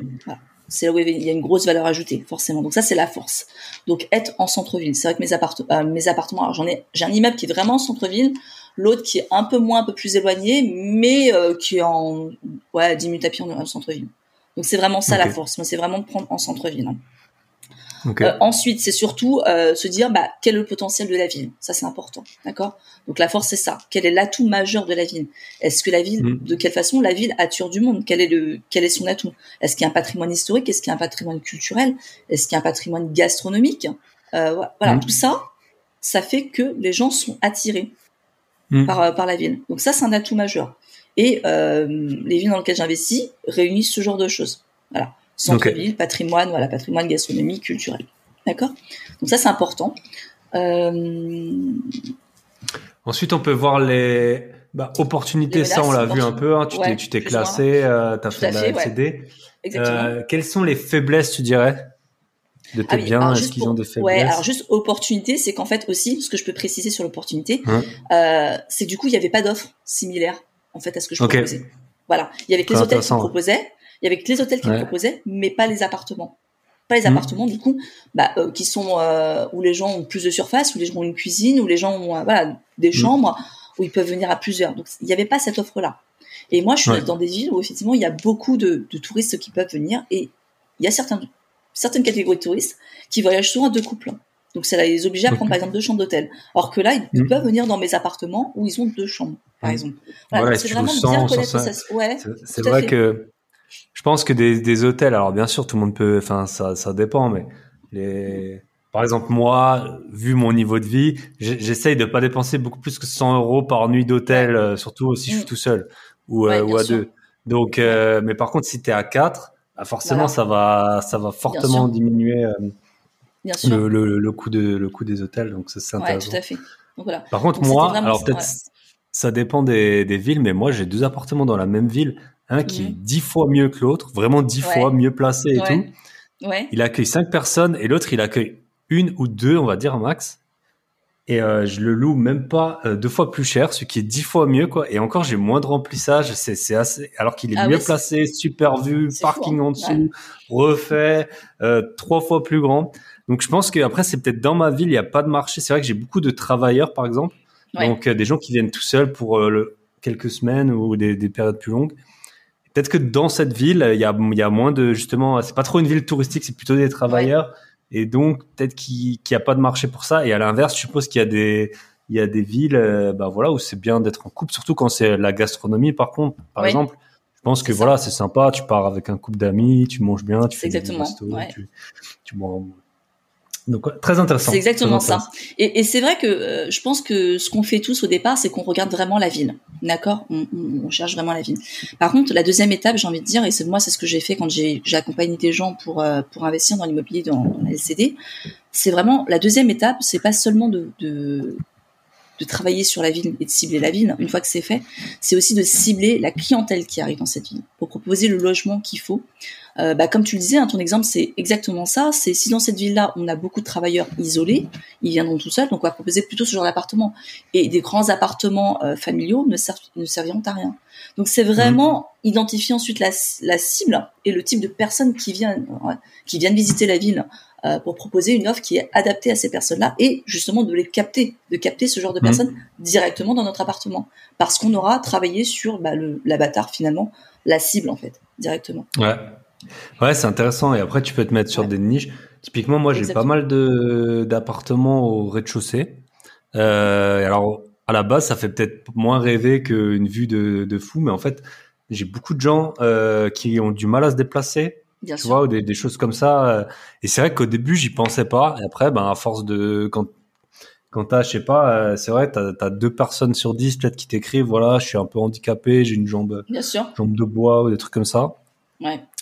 Speaker 2: C'est là où il y a une grosse valeur ajoutée, forcément. Donc ça, c'est la force. Donc être en centre-ville. C'est vrai que mes, euh, mes appartements, alors j'en ai, j'ai un immeuble qui est vraiment en centre-ville, l'autre qui est un peu moins, un peu plus éloigné, mais qui est en ouais 10 minutes à pied en, centre-ville. Donc c'est vraiment ça la force. Moi, c'est vraiment de prendre en centre-ville. Hein. Euh, ensuite, c'est surtout euh, se dire bah, quel est le potentiel de la ville. Ça, c'est important, d'accord? Donc la force, c'est ça. Quel est l'atout majeur de la ville Est-ce que la ville, mm. de quelle façon la ville attire du monde? Quel est le, quel est son atout? Est-ce qu'il y a un patrimoine historique? Est-ce qu'il y a un patrimoine culturel? Est-ce qu'il y a un patrimoine gastronomique? Euh, Voilà, mm. tout ça, ça fait que les gens sont attirés mm. par par la ville. Donc ça, c'est un atout majeur. Et les villes dans lesquelles j'investis réunissent ce genre de choses. Voilà centre-ville, patrimoine, voilà, patrimoine gastronomique, culturel. D'accord? Donc ça, c'est important. Euh...
Speaker 1: Ensuite, on peut voir les bah, opportunités. ça, on l'a vu un peu. Hein. Tu t'es classé, euh, tu as fait la LCD. Euh, quelles sont les faiblesses, tu dirais de tes ah biens? Est-ce qu'ils ont des faiblesses?
Speaker 2: Ouais, alors juste opportunité, c'est qu'en fait aussi, ce que je peux préciser sur l'opportunité, hein euh, c'est du coup, il n'y avait pas d'offres similaires en fait à ce que je proposais. Voilà, il y avait que les hôtels qui proposaient, il y avait que les hôtels qui me proposaient, mais pas les appartements. Pas les mmh. appartements, du coup, bah, euh, qui sont euh, où les gens ont plus de surface, où les gens ont une cuisine, où les gens ont euh, voilà des mmh. chambres où ils peuvent venir à plusieurs. Donc il n'y avait pas cette offre-là. Et moi, je suis dans des villes où effectivement il y a beaucoup de, de, touristes qui peuvent venir et il y a certains, certaines catégories de touristes qui voyagent souvent à deux couples. Donc ça les oblige à prendre par exemple deux chambres d'hôtel. Or que là, ils mmh. peuvent venir dans mes appartements où ils ont deux chambres, par exemple.
Speaker 1: Voilà, c'est vraiment bien connaître ça. Ouais, c'est vrai que je pense que des, des hôtels, alors bien sûr, tout le monde peut, enfin, ça, ça dépend, mais les, par exemple, moi, vu mon niveau de vie, j'essaye de pas dépenser beaucoup plus que 100 euros par nuit d'hôtel, euh, surtout si je suis mm. tout seul ou, euh, ou à deux. Donc, euh, mais par contre, si tu es à 4, bah forcément, ça va, ça va fortement diminuer le, le, le, coût de, le coût des hôtels. Donc, c'est intéressant.
Speaker 2: Ouais, tout à fait. Donc, voilà.
Speaker 1: Par contre, moi, alors peut-être, ça dépend des, des villes, mais moi, j'ai deux appartements dans la même ville un qui est dix fois mieux que l'autre, vraiment dix fois mieux placé et tout. Il accueille cinq personnes et l'autre, il accueille une ou deux, on va dire max. Et euh, je le loue même pas euh, deux fois plus cher, ce qui est dix fois mieux quoi. Et encore j'ai moins de remplissage, c'est c'est assez alors qu'il est ah mieux placé, super vu, parking en dessous, refait, euh, trois fois plus grand. Donc je pense que après c'est peut-être dans ma ville il y a pas de marché. C'est vrai que j'ai beaucoup de travailleurs par exemple, donc des gens qui viennent tout seuls pour le, quelques semaines ou des, des périodes plus longues. Peut-être que dans cette ville il y a y a moins de justement c'est pas trop une ville touristique, c'est plutôt des travailleurs. Et donc, peut-être qu'il n'y a pas de marché pour ça. Et à l'inverse, je suppose qu'il y a des, il y a des villes, euh, bah voilà, où c'est bien d'être en couple, surtout quand c'est la gastronomie. Par contre, par exemple, je pense que voilà, c'est sympa. Tu pars avec un couple d'amis, tu manges bien, tu fais des restos, tu, tu bois donc très intéressant.
Speaker 2: C'est exactement ça. Et, et c'est vrai que euh, je pense que ce qu'on fait tous au départ, c'est qu'on regarde vraiment la ville. D'accord? On, on, cherche vraiment la ville. Par contre, la deuxième étape, j'ai envie de dire, et c'est moi, c'est ce que j'ai fait quand j'ai accompagné des gens pour euh, pour investir dans l'immobilier dans, dans, la LCD. C'est vraiment la deuxième étape. C'est pas seulement de, de de travailler sur la ville et de cibler la ville. Une fois que c'est fait, c'est aussi de cibler la clientèle qui arrive dans cette ville pour proposer le logement qu'il faut euh, bah, comme tu le disais, hein, ton exemple, c'est exactement ça. C'est si dans cette ville-là, on a beaucoup de travailleurs isolés, ils viendront tout seuls, donc on va proposer plutôt ce genre d'appartement. Et des grands appartements euh, familiaux ne, ne serviront à rien. Donc c'est vraiment mmh. identifier ensuite la, la, cible et le type de personnes qui viennent, qui viennent visiter la ville euh, pour proposer une offre qui est adaptée à ces personnes-là et justement de les capter, de capter ce genre de mmh. personnes directement dans notre appartement, parce qu'on aura travaillé sur bah, l'avatar finalement, la cible en fait, directement.
Speaker 1: Ouais. Ouais, c'est intéressant. Et après, tu peux te mettre sur des niches. Typiquement, moi, j'ai pas mal de d'appartements au rez-de-chaussée. Euh, alors, à la base, ça fait peut-être moins rêver qu'une vue de, de fou, mais en fait, j'ai beaucoup de gens euh, qui ont du mal à se déplacer. Bien tu vois, ou des, des, choses comme ça. Euh. Et c'est vrai qu'au début, j'y pensais pas. Et après, ben, à force de quand quand t'as, je sais pas, euh, c'est vrai, t'as as deux personnes sur dix peut-être qui t'écrivent, voilà, je suis un peu handicapé, j'ai une jambe,
Speaker 2: Bien sûr.
Speaker 1: jambe de bois ou des trucs comme ça.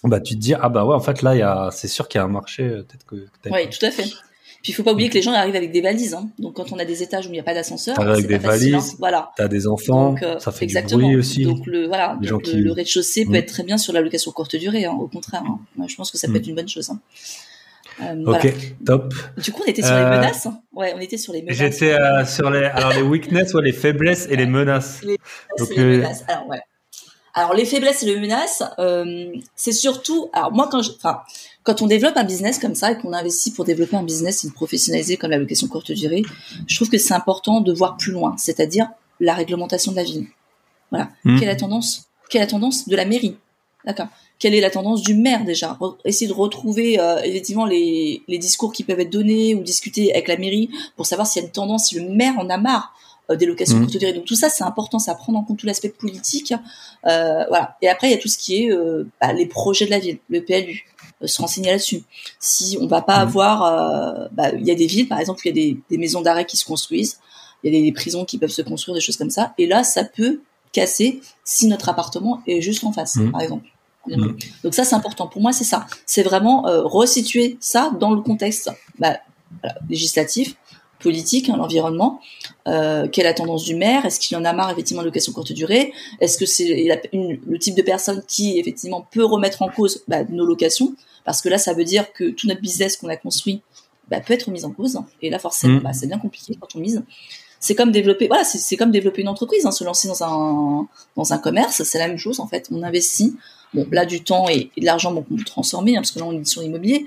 Speaker 1: Bah, tu te dis, ah bah ouais, en fait, là, il y a, c'est sûr qu'il y a un marché, euh, peut-être que,
Speaker 2: Oui, tout à fait. Puis il faut pas oublier que les gens arrivent avec des valises. Hein. Donc quand on a des étages où il n'y a pas d'ascenseur,
Speaker 1: avec des valises, hein. voilà. T'as des enfants, euh, ça fait exactement. du bruit aussi.
Speaker 2: Donc le voilà, le, rez-de-chaussée peut mm. être très bien sur la location courte durée. Hein, au contraire, hein. je pense que ça peut mm. être une bonne chose.
Speaker 1: Euh, ok, top.
Speaker 2: Du coup, on était sur les menaces. Ouais, on était sur les menaces.
Speaker 1: J'étais sur les alors les weaknesses, ouais, les faiblesses et les menaces.
Speaker 2: Les, Donc, les menaces. Alors ouais. Alors les faiblesses et les menaces, euh, c'est surtout. Alors moi quand, je, enfin, quand on développe un business comme ça et qu'on investit pour développer un business et le professionnaliser comme la location courte durée, je trouve que c'est important de voir plus loin, c'est-à-dire la réglementation de la ville. Voilà. Mmh. Quelle est la tendance Quelle est la tendance de la mairie? D'accord. Quelle est la tendance du maire déjà? Essayer de retrouver euh, effectivement les, les discours qui peuvent être donnés ou discuter avec la mairie pour savoir s'il y a une tendance, si le maire en a marre euh, des locations mmh. courte durée. Donc tout ça, c'est important, ça prendre en compte tout l'aspect politique. Euh, voilà. Et après, il y a tout ce qui est euh, bah, les projets de la ville, le PLU, se renseigner là-dessus. Si on va pas mmh. avoir, bah, il y a des villes, par exemple, il y a des, des maisons d'arrêt qui se construisent, il y a des, prisons qui peuvent se construire, des choses comme ça. Et là, ça peut casser si notre appartement est juste en face, mmh. par exemple. Donc ça, c'est important. Pour moi, c'est ça. C'est vraiment resituer ça dans le contexte bah, législatif, politique, hein, l'environnement. Euh, quelle est la tendance du maire Est-ce qu'il en a marre effectivement de location courte durée Est-ce que c'est le type de personne qui effectivement peut remettre en cause bah, nos locations Parce que là, ça veut dire que tout notre business qu'on a construit bah, peut être mis en cause. Et là, forcément, mmh. bah, c'est bien compliqué quand on mise. C'est comme développer, voilà, c'est comme développer une entreprise, hein, se lancer dans un dans un commerce, c'est la même chose en fait. On investit, bon là du temps et, de l'argent bon, qu'on peut transformer, hein, parce que là on est sur l'immobilier,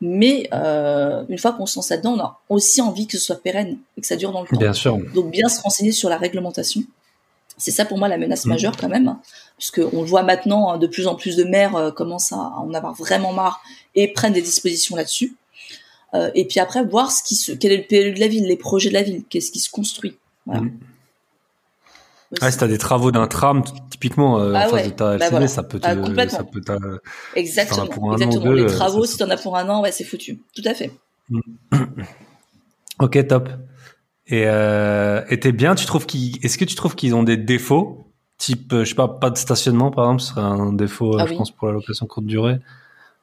Speaker 2: mais euh, une fois qu'on se lance là-dedans, on a aussi envie que ce soit pérenne et que ça dure dans le temps.
Speaker 1: Bien sûr.
Speaker 2: Donc bien se renseigner sur la réglementation. C'est ça pour moi la menace mm. majeure quand même, puisque on le voit maintenant, hein, de plus en plus de maires euh, commencent à en avoir vraiment marre et prennent des dispositions là-dessus. Euh, et puis après voir ce qui se, quel est le PLU de la ville, les projets de la ville, qu'est-ce qui se construit. Voilà. Mm.
Speaker 1: Ah, si t'as des travaux d'un tram, typiquement, euh, ah en face de ta bah ça peut te, ah, ça peut
Speaker 2: Exactement. Exactement. les euh, travaux, si t'en as pour un an, ouais, c'est foutu. Tout à fait.
Speaker 1: ok, top. Et euh, t'es bien, tu trouves qu'ils, est-ce que tu trouves qu'ils ont des défauts? Type, euh, je sais pas, pas de stationnement, par exemple, ce serait un défaut, ah je pense, pour la location courte durée.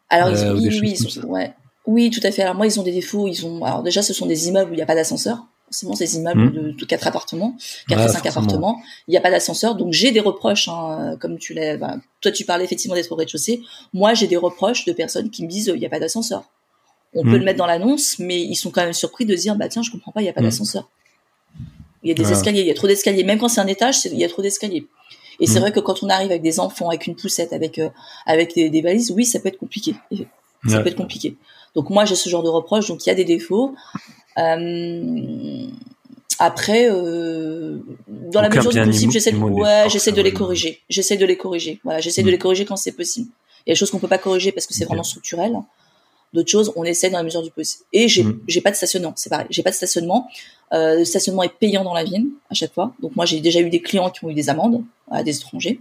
Speaker 2: Alors, euh, oui, oui, ouais. Oui, tout à fait. Alors moi, ils ont des défauts. Ils ont. Alors déjà, ce sont des immeubles où il n'y a pas d'ascenseur forcément ces immeubles mmh. de, quatre appartements, quatre ou cinq appartements. Il n'y a pas d'ascenseur, donc j'ai des reproches, hein, comme tu l'as. toi, tu parlais effectivement d'être au rez-de-chaussée. Moi, j'ai des reproches de personnes qui me disent il n'y a pas d'ascenseur. on peut le mettre dans l'annonce, mais ils sont quand même surpris de dire, bah tiens, je comprends pas, il y a pas d'ascenseur. Il y a des escaliers, il y a trop d'escaliers. Même quand c'est un étage, il y a trop d'escaliers. Et c'est vrai que quand on arrive avec des enfants, avec une poussette, avec avec des, valises, oui, ça peut être compliqué. Ça peut être compliqué. Donc moi, j'ai ce genre de reproche. Donc il y a des défauts. Euh, après, euh, dans la mesure du possible, j'essaie de, ouais, j'essaie de les corriger. J'essaie de les corriger. Voilà, j'essaie de les corriger quand c'est possible. Il y a des choses qu'on peut pas corriger parce que c'est vraiment structurel. D'autres choses, on essaie dans la mesure du possible. Et j'ai, mm. j'ai pas de stationnement. C'est pareil. J'ai pas de stationnement. Euh, le stationnement est payant dans la ville à chaque fois. Donc moi, j'ai déjà eu des clients qui ont eu des amendes à des étrangers.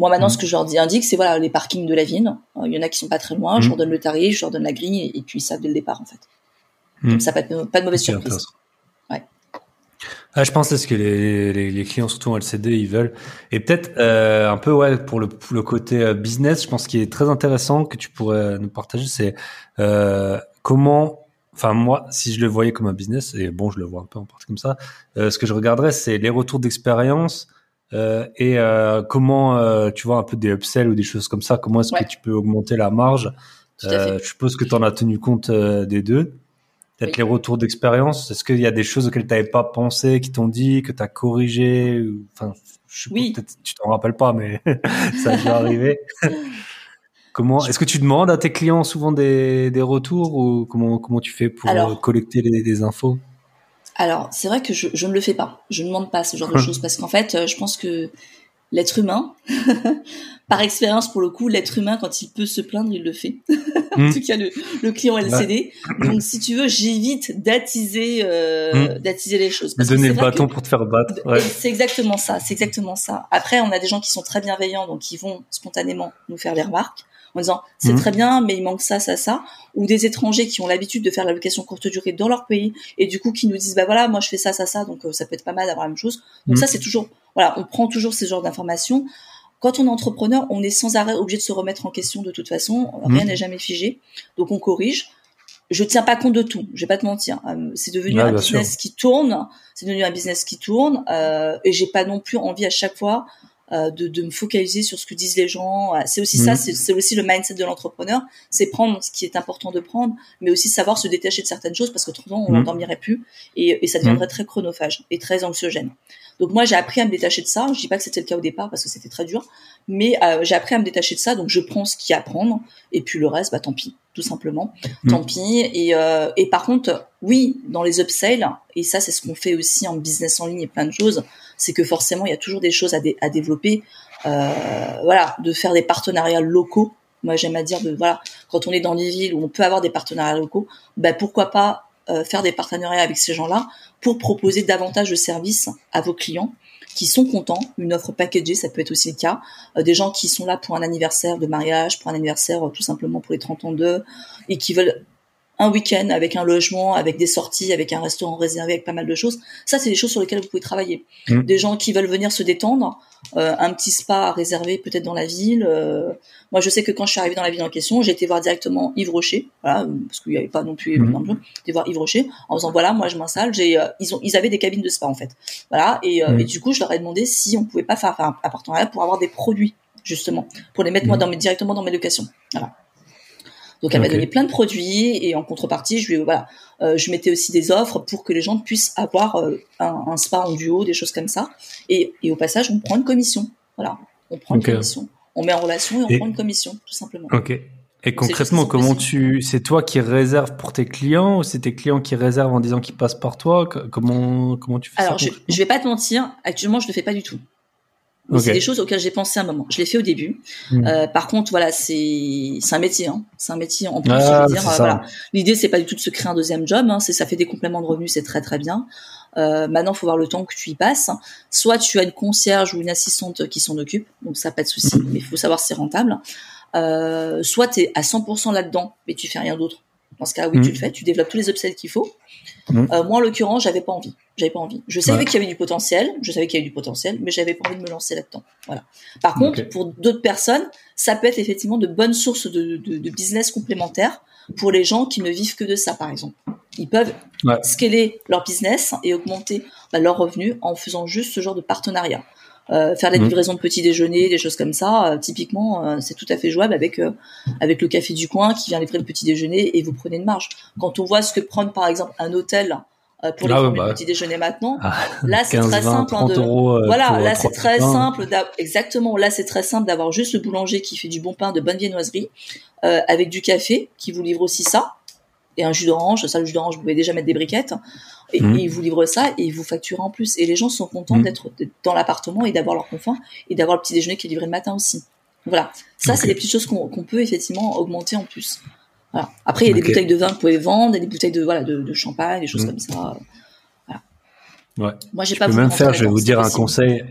Speaker 2: Moi maintenant, mm. ce que je leur dis, indique, c'est voilà les parkings de la ville. Euh, il y en a qui sont pas très loin. Je mm. leur donne le tarif, je leur donne la grille, et, puis ils savent dès le départ en fait. Comme ça, pas de, pas de mauvaise surprise.
Speaker 1: Ah, je pense que c'est ce que les, les, les, clients, surtout en LCD, ils veulent. Et peut-être euh, un peu ouais pour le, le côté euh, business, je pense qu'il est très intéressant que tu pourrais nous partager, c'est euh, comment. Enfin moi, si je le voyais comme un business, et bon, je le vois un peu en partie comme ça, euh, ce que je regarderais, c'est les retours d'expérience euh, et euh, comment tu vois un peu des upsells ou des choses comme ça. Comment est-ce que tu peux augmenter la marge? Je suppose que tu en as tenu compte des deux. Peut-être les retours d'expérience. Est-ce qu'il y a des choses auxquelles tu n'avais pas pensé, qui t'ont dit, que tu as corrigé Enfin, je oui. peut-être tu t'en rappelles pas, mais ça a dû arriver. comment Est-ce que tu demandes à tes clients souvent des, des retours ou comment comment tu fais pour euh, collecter les, des infos?
Speaker 2: Alors, c'est vrai que je, je, ne le fais pas. Je ne demande pas ce genre de choses parce qu'en fait, euh, je pense que l'être humain, par expérience pour le coup, l'être humain quand il peut se plaindre, il le fait. en hmm. tout cas, le, le client LCD. Donc, si tu veux, j'évite d'attiser, euh, hmm. d'attiser les choses.
Speaker 1: Parce donner le bâton pour te faire battre. Ouais.
Speaker 2: C'est exactement ça. C'est exactement ça. Après, on a des gens qui sont très bienveillants, donc qui vont spontanément nous faire des remarques en disant c'est hmm. très bien, mais il manque ça, ça, ça, ou des étrangers qui ont l'habitude de faire la location courte durée dans leur pays et du coup qui nous disent bah voilà, moi je fais ça, ça, ça, donc euh, ça peut être pas mal d'avoir la même chose. Donc ça c'est toujours voilà, on prend toujours ces genres d'informations. Quand on est entrepreneur, on est sans arrêt obligé de se remettre en question de toute façon. Rien mhm. n'est jamais figé. Donc on corrige. Je tiens pas compte de tout. Je vais pas te mentir. Euh, c'est devenu un business qui tourne. C'est devenu un business qui tourne. Euh, et j'ai pas non plus envie à chaque fois euh, de, de, me focaliser sur ce que disent les gens. C'est aussi ça, mhm. c'est aussi le mindset de l'entrepreneur, c'est prendre ce qui est important de prendre, mais aussi savoir se détacher de certaines choses parce qu'autrement on mhm. n'endormirait plus et, et, ça deviendrait très chronophage et très anxiogène. Donc moi j'ai appris à me détacher de ça. Je dis pas que c'était le cas au départ parce que c'était très dur, mais euh, j'ai appris à me détacher de ça. Donc je prends ce qu'il y a à prendre et puis le reste, bah tant pis, tout simplement, tant pis. Et, euh, et par contre, oui, dans les upsells et ça c'est ce qu'on fait aussi en business en ligne et plein de choses, c'est que forcément il y a toujours des choses à, développer. Euh, voilà, de faire des partenariats locaux. Moi j'aime à dire de voilà, quand on est dans des villes où on peut avoir des partenariats locaux, bah pourquoi pas euh, faire des partenariats avec ces gens-là pour proposer davantage de services à vos clients qui sont contents, une offre packagée, ça peut être aussi le cas, euh, des gens qui sont là pour un anniversaire de mariage, pour un anniversaire tout simplement pour les 30 ans d'eux, et qui veulent un week-end avec un logement, avec des sorties, avec un restaurant réservé, avec pas mal de choses. Ça, c'est des choses sur lesquelles vous pouvez travailler. Mmh. Des gens qui veulent venir se détendre, euh, un petit spa réservé peut-être dans la ville. Euh. moi, je sais que quand je suis arrivée dans la ville en question, j'ai été voir directement Yves Rocher, voilà, parce qu'il n'y avait pas non plus mmh. J'ai voir Yves Rocher en disant voilà, moi je m'installe. J'ai, euh, ils ont, ils avaient des cabines de spa en fait, voilà, et, mmh. et, du coup, je leur ai demandé si on pouvait pas faire, un partenariat pour avoir des produits justement, pour les mettre moi dans mes, directement dans mes locations, voilà. Donc elle m'a donné plein de produits et en contrepartie, je lui voilà, euh, je mettais aussi des offres pour que les gens puissent avoir euh, un, un, spa en duo, des choses comme ça. Et, et, au passage, on prend une commission. Voilà, on prend une commission. On met en relation et on prend une commission, tout simplement.
Speaker 1: Ok. Et concrètement, comment tu, c'est toi qui réserves pour tes clients ou c'est tes clients qui réservent en disant qu'ils passent par toi? Comment comment tu fais
Speaker 2: Alors, ça Alors, je, je vais pas te mentir. Actuellement, je le fais pas du tout. C'est des choses auxquelles j'ai pensé un moment. Je l'ai fait au début. Hmm. Euh, par contre, voilà, c'est c'est un métier. Hein. C'est un métier en plus. Ah, dire, euh, voilà. L'idée, c'est pas du tout de se créer un deuxième job. Hein. C'est ça fait des compléments de revenus, c'est très très bien. Euh, maintenant, faut voir le temps que tu y passes. Soit tu as une concierge ou une assistante qui s'en occupe, donc ça pas de souci. Hmm. Mais il faut savoir si c'est rentable. Euh, soit tu es à 100% là-dedans, mais tu fais rien d'autre. Dans ce cas, oui, tu hmm. le fais. Tu développes tous les upsells qu'il faut. Euh, moi, en l'occurrence, j'avais pas envie. J'avais pas envie. Je savais qu'il y avait du potentiel. Je savais qu'il y avait du potentiel, mais j'avais pas envie de me lancer là-dedans. Voilà. Par contre, pour d'autres personnes, ça peut être effectivement de bonnes sources de, de, de, business complémentaires pour les gens qui ne vivent que de ça, par exemple. Ils peuvent scaler leur business et augmenter bah, leurs revenus en faisant juste ce genre de partenariat. Euh, faire la mmh. livraison de petits déjeuners, des choses comme ça. typiquement, c'est tout à fait jouable avec avec le café du coin qui vient livrer le petit déjeuner et vous prenez une marge. Quand on voit ce que prend par exemple un hôtel pour les ah bah. petit déjeuner maintenant. Ah, là, c'est très simple. Hein, de... voilà, là, c'est très simple. Exactement. Là, c'est très simple d'avoir juste le boulanger qui fait du bon pain, de bonne viennoiserie, euh, avec du café, qui vous livre aussi ça et un jus d'orange. Ça, le jus d'orange, vous pouvez déjà mettre des briquettes. Et, mmh. il vous livre ça et il vous facture en plus. Et les gens sont contents mmh. d'être dans l'appartement et d'avoir leur confort et d'avoir le petit déjeuner qui est livré le matin aussi. Voilà. Ça, c'est des petites choses qu'on peut effectivement augmenter en plus. Voilà. Après, il y a des bouteilles de vin que vous pouvez vendre, des bouteilles de voilà de, de champagne, des choses mmh. comme ça.
Speaker 1: Ouais. Moi, j'ai pas. Je peux même faire. Je vais vous dire un conseil.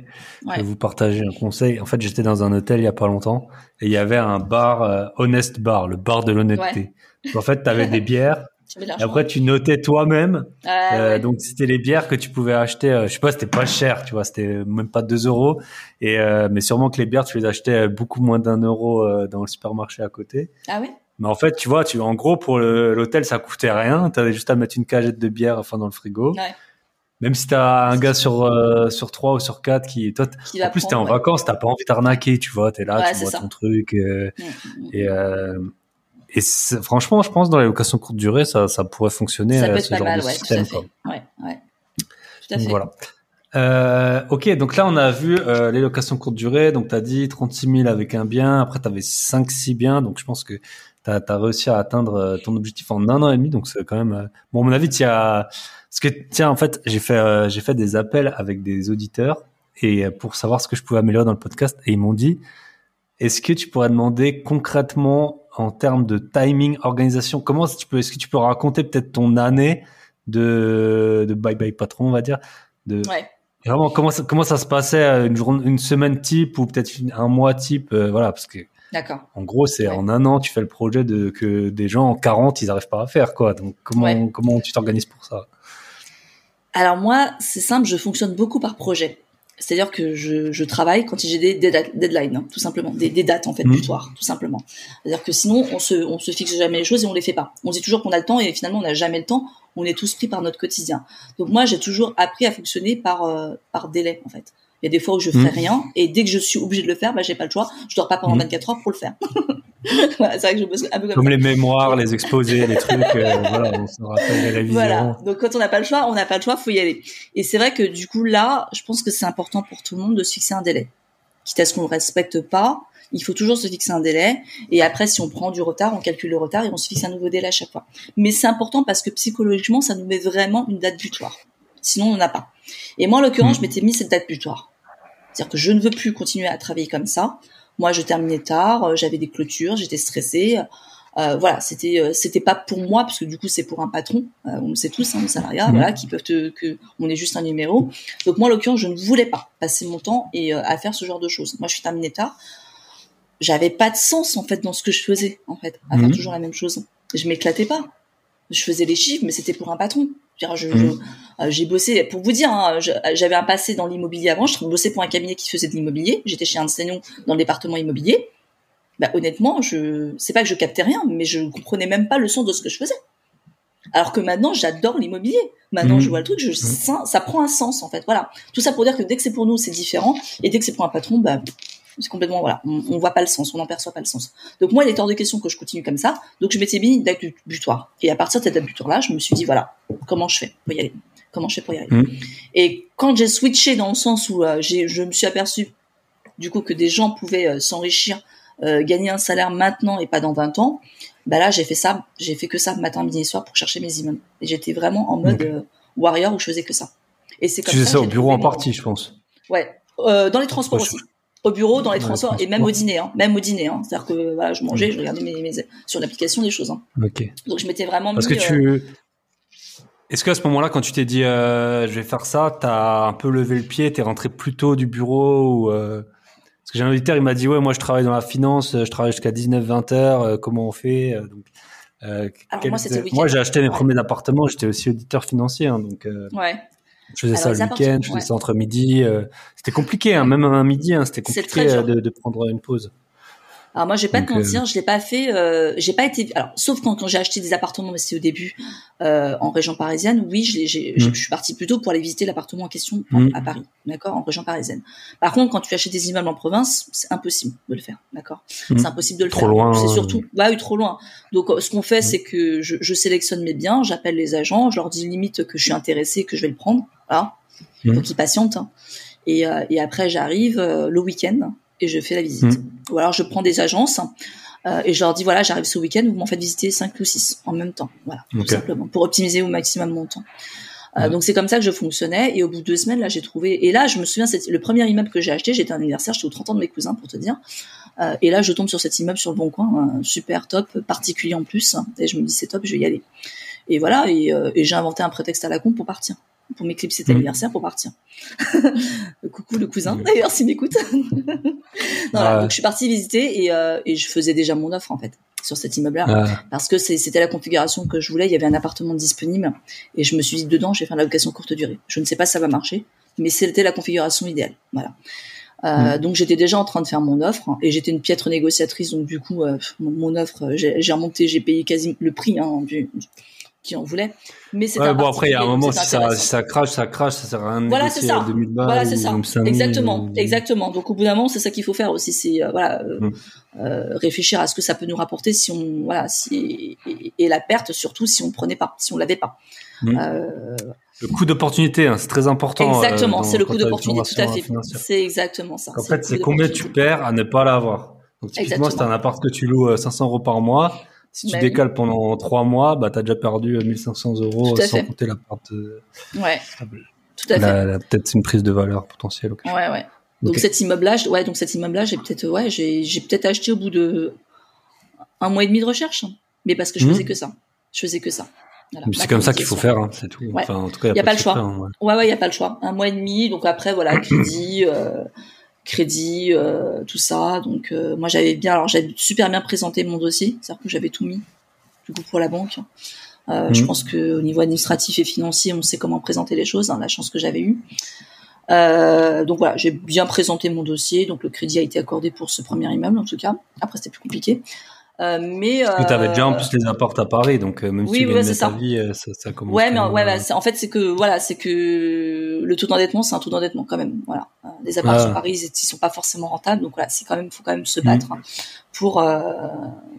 Speaker 1: Je vais vous partager un conseil. En fait, j'étais dans un hôtel il y a pas longtemps et il y avait un bar euh, Honest Bar, le bar de l'honnêteté. En fait, tu avais des bières. Et après, tu notais toi-même. euh, Donc, c'était les bières que tu pouvais acheter. Euh, je sais pas, c'était pas cher, tu vois, c'était même pas 2 euros. Et euh, mais sûrement que les bières, tu les achetais beaucoup moins d'un euro dans le supermarché à côté.
Speaker 2: Ah oui.
Speaker 1: Mais en fait, tu vois, tu en gros pour l'hôtel, ça coûtait rien. Tu avais juste à mettre une cagette de bière, enfin dans le frigo. Ouais. Même si t'as un gars sur euh, sur trois ou sur quatre qui toi en plus t'es en vacances t'as pas envie d'arnaquer tu vois t'es là tu vois ton truc euh, mm, mm, mm. et euh, et franchement je pense dans les locations courte durée ça ça pourrait fonctionner
Speaker 2: ça peut être pas mal, ouais, système, tout à fait. ouais ouais
Speaker 1: tout à fait voilà euh, ok, donc là on a vu euh, les locations courte durée. Donc tu as dit 36 000 avec un bien. Après tu avais 5-6 biens. Donc je pense que tu as, réussi à atteindre ton objectif en un an et demi. Donc c'est quand même... bon, à mon avis, tu as parce que tiens, en fait, j'ai fait euh, j'ai fait des appels avec des auditeurs et euh, pour savoir ce que je pouvais améliorer dans le podcast et ils m'ont dit est-ce que tu pourrais demander concrètement en termes de timing, organisation, comment tu peux est-ce que tu peux raconter peut-être ton année de de bye bye patron, on va dire, de ouais. Vraiment, comment ça, comment ça se passait euh, une journée, une semaine type ou peut-être un mois type, voilà, parce que
Speaker 2: D'accord.
Speaker 1: En gros, c'est en un an, tu fais le projet de que des gens en 40, ils n'arrivent pas à faire, quoi. Donc, comment, comment tu t'organises pour ça?
Speaker 2: Alors moi, c'est simple, je fonctionne beaucoup par projet. C'est-à-dire que je, je, travaille quand j'ai des, deadlines, hein, tout simplement, des, des, dates en fait, mmh. tout simplement. C'est-à-dire que sinon, on se, on se fixe jamais les choses et on les fait pas. On dit toujours qu'on a le temps et finalement, on n'a jamais le temps. On est tous pris par notre quotidien. Donc moi, j'ai toujours appris à fonctionner par, euh, par délai en fait. Il y a des fois où je fais mmh. rien et dès que je suis obligée de le faire, bah j'ai pas le choix. Je dors pas pendant 24 mmh. heures pour le faire.
Speaker 1: voilà, c'est vrai que je bosse un peu comme, comme les mémoires, les exposés, les trucs. Euh, voilà, on se rappelle les révisions. Voilà.
Speaker 2: Donc quand on n'a pas le choix, on n'a pas le choix, faut y aller. Et c'est vrai que du coup là, je pense que c'est important pour tout le monde de se fixer un délai. Quitte à ce qu'on ne respecte pas, il faut toujours se fixer un délai. Et après, si on prend du retard, on calcule le retard et on se fixe un nouveau délai à chaque fois. Mais c'est important parce que psychologiquement, ça nous met vraiment une date butoir. Sinon, on n'en a pas. Et moi, en l'occurrence, je hmm. m'étais mis cette date butoir. C'est-à-dire que je ne veux plus continuer à travailler comme ça. Moi, je terminais tard, euh, j'avais des clôtures, j'étais stressée. Euh, voilà, c'était euh, c'était pas pour moi parce que du coup c'est pour un patron, euh, on le sait tous, hein, le salariat, hmm. voilà, qui peuvent te, que on est juste un numéro. Donc moi, en l'occurrence, je ne voulais pas passer mon temps et à faire ce genre de choses. Moi, je suis terminée tard. J'avais pas de sens en fait dans ce que je faisais en fait, à faire hmm. toujours la même chose. Je m'éclatais pas. Je faisais les chiffres, mais c'était pour un patron. Mmh. Euh, j'ai bossé, pour vous dire, hein, j'avais un passé dans l'immobilier avant, je bossais pour un cabinet qui faisait de l'immobilier, j'étais chez un enseignant dans le département immobilier. Bah, honnêtement, je, c'est pas que je captais rien, mais je comprenais même pas le sens de ce que je faisais. Alors que maintenant, j'adore l'immobilier. Maintenant, mmh. je vois le truc, je, mmh. ça, prend un sens, en fait. Voilà. Tout ça pour dire que dès que c'est pour nous, c'est différent, et dès que c'est pour un patron, bah, c'est complètement voilà, on, on, voit pas le sens, on n'en perçoit pas le sens. Donc moi, il est hors de question que je continue comme ça. Donc je m'étais mis une date butoir. Et à partir de cette date butoir-là, je me suis dit voilà, comment je fais pour y aller? Comment je fais pour y aller mmh. Et quand j'ai switché dans le sens où euh, je me suis aperçu du coup que des gens pouvaient euh, s'enrichir, euh, gagner un salaire maintenant et pas dans 20 ans, bah là j'ai fait ça, j'ai fait que ça matin, midi et soir pour chercher mes immeubles. Et j'étais vraiment en mode warrior où je faisais que ça.
Speaker 1: Et c'est comme tu faisais ça, au bureau en partie, je pense.
Speaker 2: Ouais, dans les transports aussi au bureau, dans les transports et même au dîner, hein, même au dîner. Hein. C'est-à-dire que voilà, je mangeais, je regardais mes, mes sur l'application des choses. Hein.
Speaker 1: Ok.
Speaker 2: Donc je m'étais vraiment
Speaker 1: Parce que tu. Euh, Est-ce qu'à ce, moment-là, quand tu t'es dit euh, je vais faire ça, t'as un peu levé le pied, t'es rentré plus tôt du bureau ou euh... Parce que j'ai un auditeur, il m'a dit ouais, moi je travaille dans la finance, je travaille jusqu'à 19-20 heures, euh, comment on fait donc, Alors, moi, moi j'ai acheté mes premiers appartements, j'étais aussi auditeur financier, hein, donc.
Speaker 2: ouais.
Speaker 1: Je faisais ça le week-end, je faisais ça entre midi. Euh, c'était compliqué, hein, même un midi, hein, c'était compliqué euh, de, de, prendre une pause.
Speaker 2: Alors moi, je vais pas te mentir, je l'ai pas fait. Euh, j'ai pas été. Alors, sauf quand, quand j'ai acheté des appartements, mais c'est au début euh, en région parisienne. Oui, je, j'ai, mm. je suis partie plutôt pour aller visiter l'appartement en question mm. à Paris, d'accord, en région parisienne. Par contre, quand tu achètes des immeubles en province, c'est impossible de le faire, d'accord. Mm. C'est impossible de le
Speaker 1: trop
Speaker 2: faire.
Speaker 1: Loin,
Speaker 2: c'est surtout, bah oui, trop loin. Donc, euh, ce qu'on fait, c'est que je, je, sélectionne mes biens, j'appelle les agents, je leur dis limite que je suis intéressé, que je vais le prendre, voilà, donc ils patientent. Hein. Et, euh, et après, j'arrive euh, le week-end et je fais la visite. Mm. Ou alors je prends des agences euh, et je leur dis voilà, j'arrive ce week-end, vous m'en faites visiter 5 ou 6 en même temps. Voilà, tout simplement, pour optimiser au maximum mon temps. Euh, donc c'est comme ça que je fonctionnais et au bout de deux semaines là j'ai trouvé et là je me souviens c'est le premier immeuble que j'ai acheté j'étais un anniversaire j'étais aux 30 ans de mes cousins pour te dire et là je tombe sur cet immeuble sur le bon coin super top particulier en plus et je me dis c'est top je vais y aller et voilà et, et j'ai inventé un prétexte à la con pour partir pour m'éclipser cet mmh. anniversaire pour partir. Coucou le cousin mmh. d'ailleurs s'il m'écoute. donc je suis partie visiter et, euh, et, je faisais déjà mon offre en fait sur cet immeuble-là parce que c'était la configuration que je voulais. Il y avait un appartement disponible et je me suis dit dedans, je vais faire la location courte durée. Je ne sais pas si ça va marcher, mais c'était la configuration idéale. Voilà. Euh, mmh. Donc j'étais déjà en train de faire mon offre et j'étais une piètre négociatrice. Donc du coup, euh, mon, offre, j'ai remonté, j'ai payé quasi le prix hein, du, qui en voulait. Mais c'est
Speaker 1: ouais, bon après il y a un moment si ça, si ça crache, ça crache, ça sert à rien de
Speaker 2: voilà, c'est ça. voilà, c'est ça. Exactement, exactement. Donc au bout d'un moment, c'est ça qu'il faut faire aussi, c'est euh, voilà euh, mm. euh, réfléchir à ce que ça peut nous rapporter si on voilà si et, la perte surtout si on prenait pas, si on l'avait pas.
Speaker 1: Mm. Euh, le coût d'opportunité, hein, c'est très important.
Speaker 2: Exactement, c'est le coût d'opportunité, tout à fait. C'est exactement ça.
Speaker 1: En fait, c'est combien tu perds à ne pas l'avoir. Donc typiquement, c'est un appart que tu loues 500 euros par mois si tu bah décales pendant trois mois, bah, tu as déjà perdu 1500 euh, euros sans compter la part
Speaker 2: de... Ouais. Tout à
Speaker 1: fait. Peut-être une prise de valeur potentielle.
Speaker 2: Ouais, ouais. Donc cet immeuble-là, ouais, donc cet immeuble-là, j'ai peut-être, ouais, j'ai, j'ai peut-être acheté au bout de un mois et demi de recherche, mais parce que je mmh. faisais que ça. Je faisais que ça.
Speaker 1: Voilà. C'est comme ça qu'il faut faire, hein, c'est tout.
Speaker 2: Enfin, en tout cas, il n'y a, pas, le choix. Hein, ouais, ouais, il y a pas le choix. Un mois et demi, donc après, voilà, crédit, euh, crédit, euh, tout ça. Donc euh, moi j'avais bien, alors j'avais super bien présenté mon dossier, c'est-à-dire que j'avais tout mis du coup pour la banque. Euh, Je mhm. pense que au niveau administratif et financier, on sait comment présenter les choses. Hein, la chance que j'avais eue. Donc voilà, j'ai bien présenté mon dossier. Donc le crédit a été accordé pour ce premier immeuble en tout cas. Après c'était plus compliqué. Euh, mais
Speaker 1: Parce que tu avais déjà en plus les apports à Paris, donc même si tu ouais, ta vie, ça, ça commence.
Speaker 2: Ouais, mais ouais, bah, en fait c'est que voilà, c'est que le taux d'endettement, c'est un taux d'endettement quand même. Voilà, les apparts à Paris, ils, sont pas forcément rentables, donc voilà, c'est quand même, faut quand même se battre mmh. pour euh,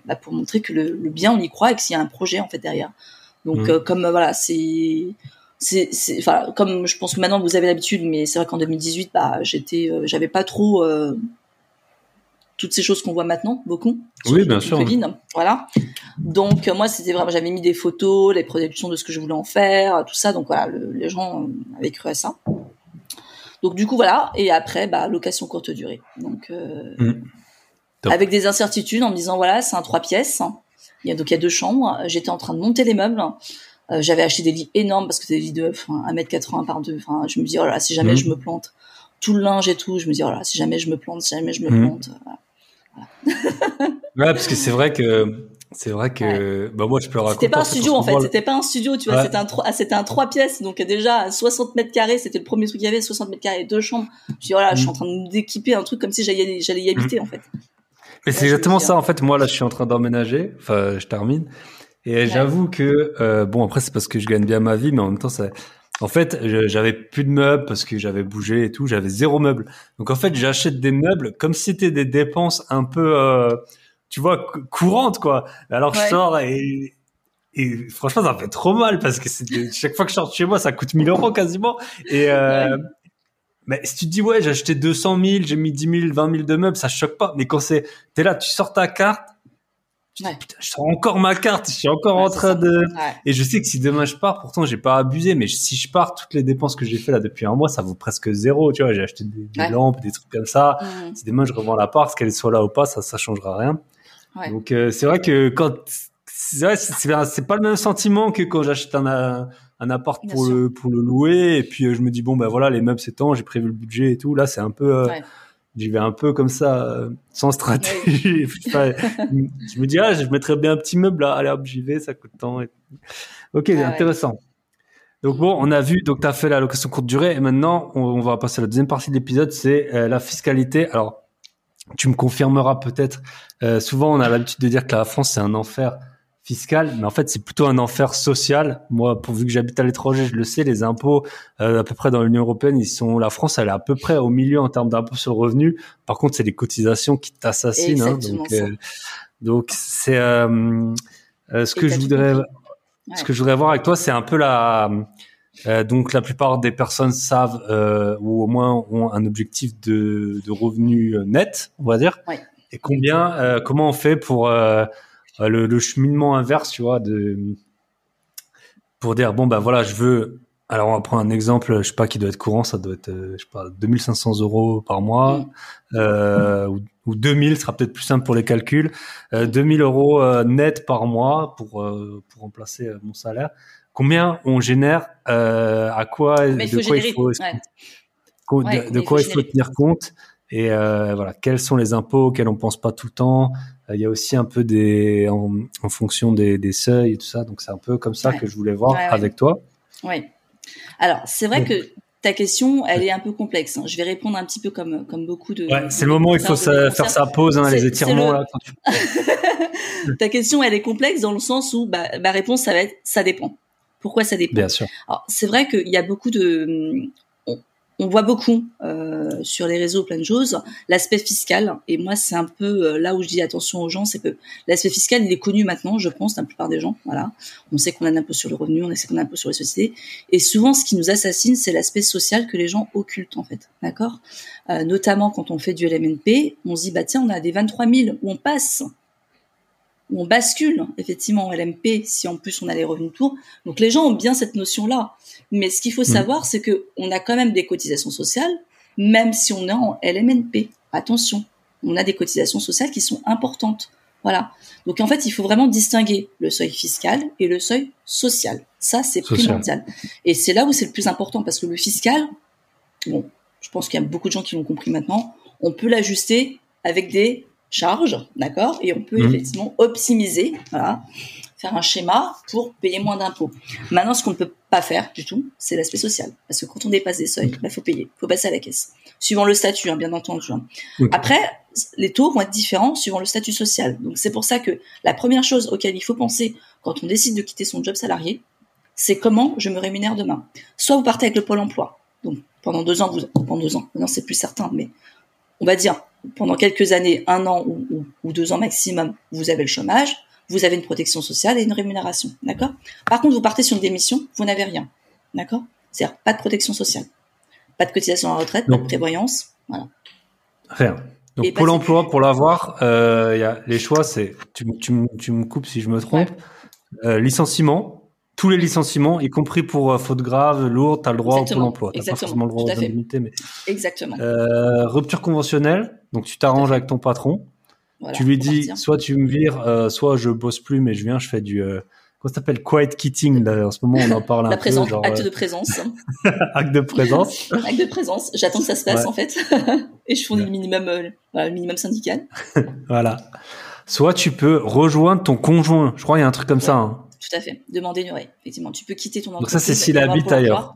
Speaker 2: bah, pour montrer que le, bien on y croit et que s'il y a un projet en fait derrière. Donc mmh. euh, comme voilà, c'est c'est enfin comme je pense que maintenant vous avez l'habitude, mais c'est vrai qu'en 2018, bah j'étais, j'avais pas trop toutes ces choses qu'on voit maintenant, beaucoup.
Speaker 1: Oui, bien sûr.
Speaker 2: voilà. Donc moi, c'était vraiment, j'avais mis des photos, les projections de ce que je voulais en faire, tout ça. Donc voilà, les gens avaient cru à ça. Donc du coup voilà. Et après, bah location courte durée. Donc euh, mmh. avec des incertitudes en me disant voilà, c'est un trois pièces. Il y a donc il y a deux chambres. J'étais en train de monter les meubles. Euh, j'avais acheté des lits énormes parce que c'était des lits de 1m80 par 2. Enfin, je me dis oh là, si jamais mmh. je me plante, tout le linge et tout, je me dis oh là, si jamais je me plante, si jamais je me mmh. plante. Voilà
Speaker 1: ouais, parce que c'est vrai que c'est vrai que bah moi je peux raconter.
Speaker 2: C'était pas un studio en fait, c'était pas un studio, tu vois, c'était un ah, c'était un trois pièces, donc déjà 60 mètres carrés, c'était le premier truc qu'il y avait, 60 mètres carrés, deux chambres. Je dis voilà, je suis en mm. train d'équiper un truc comme si j'allais j'allais y habiter mm. en fait.
Speaker 1: Mais c'est exactement ça en fait. Moi là, je suis en train d'emménager, enfin je termine, et j'avoue que euh, bon après c'est parce que je gagne bien ma vie, mais en même temps ça en fait, j'avais plus de meubles parce que j'avais bougé et tout. J'avais zéro meuble. Donc en fait, j'achète des meubles comme si c'était des dépenses un peu, euh, tu vois, courantes quoi. Alors je sors et, et franchement, ça me fait trop mal parce que chaque fois que je sors de chez moi, ça coûte 1000 euros quasiment. Et euh, mais si tu te dis ouais, j'ai acheté 200 000, j'ai mis 10 000, 20 000 de meubles, ça choque pas. Mais quand c'est, t'es là, tu sors ta carte putain, je sors encore ma carte, je suis encore en train de. Et je sais que si demain je pars, pourtant j'ai pas abusé, mais si je pars, toutes les dépenses que j'ai fait là depuis un mois, ça vaut presque zéro. Tu vois, j'ai acheté des, lampes, des trucs comme ça. Mmh. Si demain je revends la part, qu'elle soit là ou pas, ça, ça changera rien. Donc euh, c'est vrai que quand c'est pas le même sentiment que quand j'achète un, un appart pour le pour le louer et puis euh, je me dis bon ben voilà les meubles c'est temps, j'ai prévu le budget et tout. Là c'est un peu euh, j'y vais un peu comme ça, euh, sans stratégie. je me dis, ah, je mettrais bien un petit meuble là. Allez hop, j'y vais, ça coûte tant. Ok, ah intéressant. Donc bon, on a vu, donc tu as fait la location courte durée et maintenant on, va passer à la deuxième partie de l'épisode, c'est euh, la fiscalité. Alors, tu me confirmeras peut-être. Euh, souvent, on a l'habitude de dire que la France c'est un enfer mais en fait c'est plutôt un enfer social. Moi, pourvu que j'habite à l'étranger, je le sais, les impôts euh, à peu près dans l'Union européenne, ils sont. La France, elle est à peu près au milieu en termes d'impôts sur le revenu. Par contre, c'est les cotisations qui t'assassinent. Hein, donc, euh, donc c'est euh, ce que je voudrais. Ce que je voudrais voir avec toi, c'est un peu la euh, donc la plupart des personnes savent euh, ou au moins ont un objectif de, de revenu net, on va dire. Et combien, euh, comment on fait pour le, le, cheminement inverse, tu vois, de pour dire bon ben voilà, je veux. Alors on va prendre un exemple, je sais pas qui doit être courant, ça doit être je sais pas 2500 euros par mois mm. ou, ou 2000 sera peut-être plus simple pour les calculs. 2000 euros net par mois pour pour remplacer mon salaire combien on génère, euh, à quoi, de quoi il faut, de, quoi il faut tenir compte et euh, voilà, quels sont les impôts auxquels on pense pas tout le temps. Euh, il y a aussi un peu des en, fonction des, des, seuils et tout ça. Donc c'est un peu comme ça que je voulais voir avec toi.
Speaker 2: Oui. Alors c'est vrai que ta question, elle est un peu complexe. Hein. Je vais répondre un petit peu comme comme beaucoup de.
Speaker 1: Ouais, c'est le moment où il faut faire sa pause, hein, les étirements là.
Speaker 2: ta question, elle est complexe dans le sens où bah, ma réponse, ça va être, ça dépend. Pourquoi ça dépend?
Speaker 1: Bien sûr.
Speaker 2: c'est vrai qu'il y a beaucoup de, on, voit beaucoup euh, sur les réseaux plein de choses l'aspect fiscal. Et moi, c'est un peu euh, là où je dis attention aux gens, c'est que l'aspect fiscal, il est connu maintenant, je pense, la plupart des gens. Voilà, on sait qu'on a un impôt sur le revenu, on sait qu'on a un impôt sur les sociétés. Et souvent, ce qui nous assassine, c'est l'aspect social que les gens occultent en fait. D'accord? Euh, Notamment quand on fait du LMNP, on se dit bah tiens, on a des 23 000 où on passe où on bascule effectivement en LMP si en plus on a les revenus tours. Donc les gens ont bien cette notion-là. Mais ce qu'il faut mm. savoir, c'est que on a quand même des cotisations sociales, même si on est en LMNP. Attention, on a des cotisations sociales qui sont importantes. Voilà. Donc en fait, il faut vraiment distinguer le seuil fiscal et le seuil social. Ça, c'est primordial. Et c'est là où c'est le plus important parce que le fiscal, bon, je pense qu'il y a beaucoup de gens qui l'ont compris maintenant, on peut l'ajuster avec des charge, d'accord Et on peut mmh. effectivement optimiser, voilà, faire un schéma pour payer moins d'impôts. Maintenant, ce qu'on ne peut pas faire du tout, c'est l'aspect social. Parce que quand on dépasse des seuils, il bah, faut payer, faut passer à la caisse. Suivant le statut, hein, bien entendu. Hein. Après, les taux vont être différents suivant le statut social. Donc c'est pour ça que la première chose auquel il faut penser quand on décide de quitter son job salarié, c'est comment je me rémunère demain. Soit vous partez avec le pôle emploi, donc pendant deux ans, vous, pendant deux ans, non c'est plus certain, mais on va dire pendant quelques années, un an ou, deux ans maximum, vous avez le chômage, vous avez une protection sociale et une rémunération, d'accord? Par contre, vous partez sur une démission, vous n'avez rien, d'accord? C'est-à-dire pas de protection sociale, pas de cotisation à la retraite, pas de prévoyance, voilà.
Speaker 1: Rien. Donc Pôle Emploi, pour l'avoir, euh, les choix, c'est tu, tu, tu, me coupes si je me trompe, euh, licenciement, tous les licenciements, y compris pour euh, faute grave, lourde, tu as le droit au Pôle emploi. Tu pas forcément le droit aux indemnités, mais.
Speaker 2: Exactement.
Speaker 1: Euh, rupture conventionnelle, donc tu t'arranges avec ton patron. tu lui dis, soit tu me vires, euh, soit je bosse plus, mais je viens, je fais du. Comment ça s'appelle? Quiet quitting, là, en ce moment, on en parle un
Speaker 2: peu. Genre, acte de présence.
Speaker 1: acte de présence.
Speaker 2: acte de présence. J'attends que ça se passe, en fait. Et je fournis le minimum, le minimum syndical.
Speaker 1: voilà. Soit tu peux rejoindre ton conjoint. Je crois qu'il y a un truc comme ça. Hein
Speaker 2: tout à fait. Demander une Effectivement, tu peux quitter ton
Speaker 1: entreprise. Donc ça, c'est s'il habite ailleurs.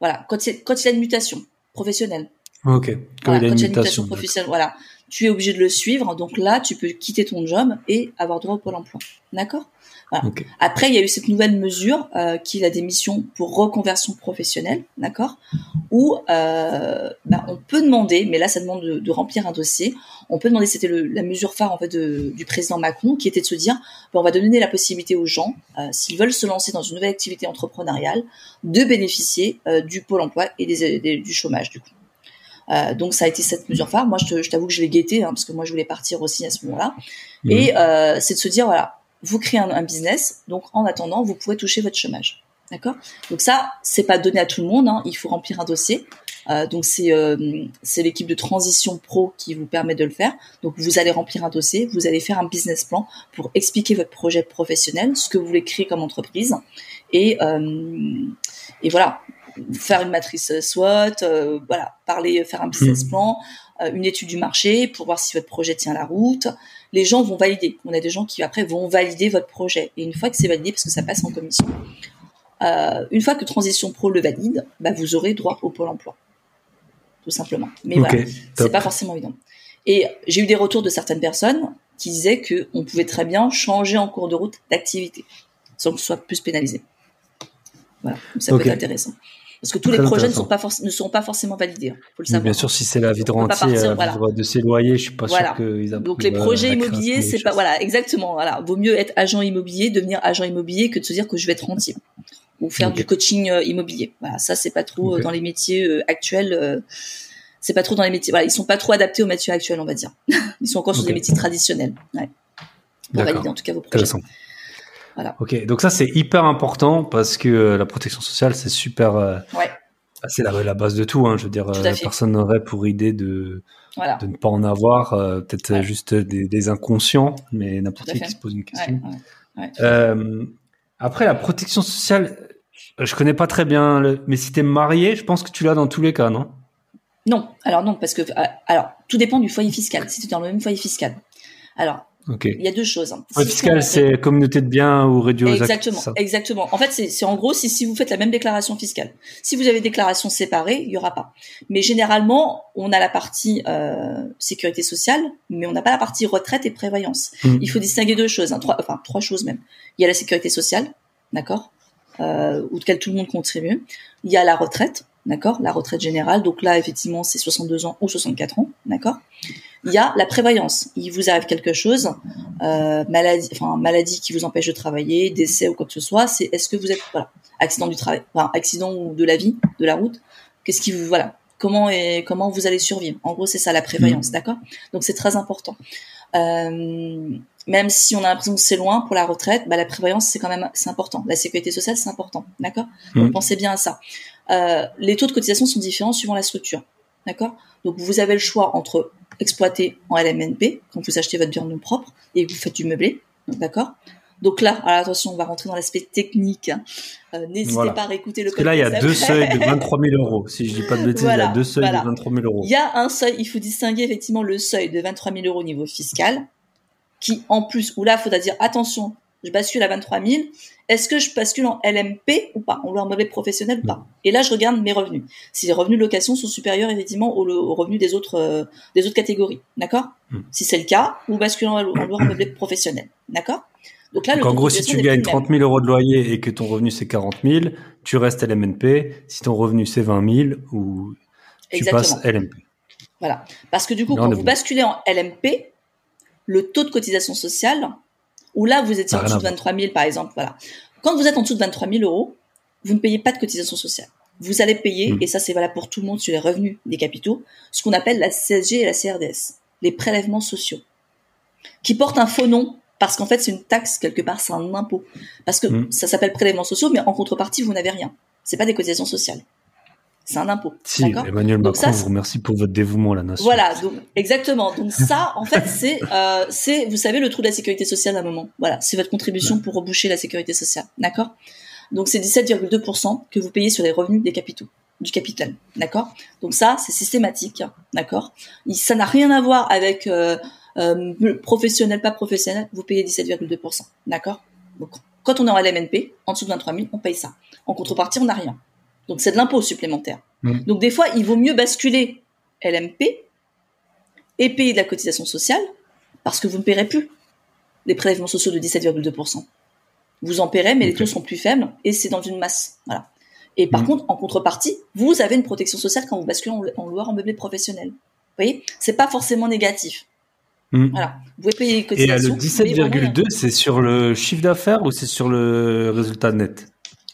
Speaker 2: Voilà, quand, quand il a une mutation professionnelle.
Speaker 1: Ok.
Speaker 2: Quand il a une mutation, professionnelle, voilà, tu es obligé de le suivre. Donc là, tu peux quitter ton job et avoir droit au pôle emploi. D'accord? Après, il y a eu cette nouvelle mesure euh, qui est la démission pour reconversion professionnelle, d'accord? Où euh, bah, on peut demander, mais là ça demande de, remplir un dossier. On peut demander, c'était la mesure phare en fait du président Macron, qui était de se dire, bah, on va donner la possibilité aux gens, euh, s'ils veulent se lancer dans une nouvelle activité entrepreneuriale, de bénéficier euh, du pôle emploi et des, du chômage du coup. Euh, donc ça a été cette mesure phare. Moi, je, t'avoue que je l'ai guetté hein, parce que moi, je voulais partir aussi à ce moment-là. Mmh. Et euh, c'est de se dire voilà, vous créez un, business, donc en attendant, vous pouvez toucher votre chômage. D'accord? Donc ça, c'est pas donné à tout le monde. Hein, il faut remplir un dossier. Euh, donc c'est euh, c'est l'équipe de transition pro qui vous permet de le faire. Donc vous allez remplir un dossier, vous allez faire un business plan pour expliquer votre projet professionnel, ce que vous voulez créer comme entreprise, et euh, et voilà faire une matrice SWOT, euh, voilà parler, faire un business mmh. plan, une étude du marché pour voir si votre projet tient la route. Les gens vont valider. On a des gens qui après vont valider votre projet. Et une fois que c'est validé, parce que ça passe en commission, euh, une fois que Transition Pro le valide, bah, vous aurez droit au pôle emploi, tout simplement. Mais voilà, c'est pas forcément évident. Et j'ai eu des retours de certaines personnes qui disaient qu'on pouvait très bien changer en cours de route d'activité sans que ce soit plus pénalisé. Voilà, ça peut être intéressant. Parce que tous les projets ne sont, pas ne seront pas forcément validés. Hein, faut le savoir.
Speaker 1: Bien sûr, si c'est la vie de rentier, euh, de ses loyers, je suis pas sûr qu'ils
Speaker 2: Donc les projets immobiliers, c'est pas voilà exactement. Voilà, vaut mieux être agent immobilier, devenir agent immobilier que de se dire que je vais être rentier ou faire du coaching euh, immobilier. Voilà, ça c'est pas trop euh, dans les métiers actuels. c'est pas trop dans les métiers. Voilà, ils sont pas trop adaptés aux métiers actuels, on va dire. Ils sont encore sur des métiers traditionnels. Ouais. Pour valider en tout cas vos projets.
Speaker 1: Ok, donc ça c'est hyper important parce que euh, la protection sociale c'est super. Euh,
Speaker 2: ouais.
Speaker 1: Bah, c'est la, base de tout. Hein, je veux dire, euh, personne n'aurait pour idée de de ne pas en avoir. Peut-être juste des, inconscients, mais n'importe qui qui se pose une question. après la protection sociale, je connais pas très bien, le... mais si tu es marié, je pense que tu l'as dans tous les cas, non?
Speaker 2: Non, alors non, parce que alors tout dépend du foyer fiscal. Si tu es dans le même foyer fiscal. Alors, il y a deux choses. Hein.
Speaker 1: fiscal, c'est communauté de biens ou réduire
Speaker 2: Exactement, exactement. En fait, c'est en gros, si, si vous faites la même déclaration fiscale. Si vous avez déclaration séparée, il y aura pas. Mais généralement, on a la partie euh, sécurité sociale, mais on n'a pas la partie retraite et prévoyance. Hmm. Il faut distinguer deux choses, hein, trois, enfin trois choses même. Il y a la sécurité sociale, d'accord, euh, auquel tout le monde contribue. Il y a la retraite, d'accord, la retraite générale. Donc là, effectivement, c'est 62 ans ou 64 ans, d'accord? Il y a la prévoyance. Il vous arrive quelque chose, euh, maladie, enfin maladie qui vous empêche de travailler, décès ou quoi que ce soit. C'est est-ce que vous êtes voilà accident du travail, enfin accident ou de la vie, de la route? Qu'est-ce qui vous voilà comment et comment vous allez survivre? En gros, c'est ça la prévoyance, mmh. d'accord? Donc c'est très important. Euh, même si on a l'impression que c'est loin pour la retraite, bah, la prévoyance c'est quand même c'est important. La sécurité sociale c'est important, d'accord? Mmh. Pensez bien à ça. Euh, les taux de cotisation sont différents suivant la structure, d'accord? Donc vous avez le choix entre exploité en LMNP quand vous achetez votre bien en nom propre et vous faites du meublé, d'accord? Donc là, alors attention, on va rentrer dans l'aspect technique. Hein. Euh, n'hésitez pas à réécouter le
Speaker 1: Parce que là, il y a deux seuils de 23 000 euros. Si je dis pas de bêtises, il y a deux seuils de 23 000 euros.
Speaker 2: Il y a un seuil, il faut distinguer effectivement le seuil de 23 000 euros au niveau fiscal, qui en plus, où là, il faudra dire attention, je bascule à 23 000, est-ce que je bascule en LMP ou pas, en loi meublé professionnel ou pas? Et là, je regarde mes revenus. Si les revenus de location sont supérieurs effectivement aux, revenus des autres euh, des autres catégories, d'accord? Hmm. Si c'est le cas, ou basculer en, loi meublé professionnel, d'accord?
Speaker 1: Donc là, en gros, si tu gagnes 30 000 euros de loyer et que ton revenu c'est 40 000, tu restes LMNP. Si ton revenu c'est 20 000 ou tu passes LMP.
Speaker 2: Voilà. Parce que du coup, quand vous basculez en LMP, le taux de cotisation sociale ou là, vous étiez en dessous de 23 000, par exemple. Voilà. Quand vous êtes en dessous de 23 000 euros, vous ne payez pas de cotisation sociale. Vous allez payer, hmm. et ça c'est valable pour tout le monde sur les revenus des capitaux, ce qu'on appelle la CSG et la CRDS, les prélèvements sociaux, qui portent un faux nom parce qu'en fait c'est une taxe quelque part, c'est un impôt, parce que hmm. ça s'appelle prélèvements sociaux, mais en contrepartie vous n'avez rien. C'est pas des cotisations sociales c'est un impôt.
Speaker 1: Si, Emmanuel Macron vous remercie pour votre dévouement à la nation.
Speaker 2: Voilà, donc exactement. Donc ça, en fait, c'est, euh, c'est, vous savez, le trou de la sécurité sociale à un moment. Voilà, c'est votre contribution pour reboucher la sécurité sociale, d'accord Donc c'est 17,2% que vous payez sur les revenus des capitaux, du capital, d'accord Donc ça, c'est systématique, d'accord Ça n'a rien à voir avec euh, euh, professionnel, pas professionnel. Vous payez 17,2%, d'accord Donc quand on est en LMNP, en dessous de 23 000, on paye ça. En contrepartie, on n'a rien. Donc c'est de l'impôt supplémentaire. Mmh. Donc des fois, il vaut mieux basculer LMP et payer de la cotisation sociale parce que vous ne paierez plus les prélèvements sociaux de 17,2%. Vous en paierez, mais les taux seront plus faibles et c'est dans une masse. Voilà. Et par mmh. contre, en contrepartie, vous avez une protection sociale quand vous basculez en, loi en meublé professionnel. Vous voyez, c'est pas forcément négatif. Mmh. Voilà. Vous pouvez payer les cotisations.
Speaker 1: Et le 17,2, c'est sur le chiffre d'affaires ou c'est sur le résultat net?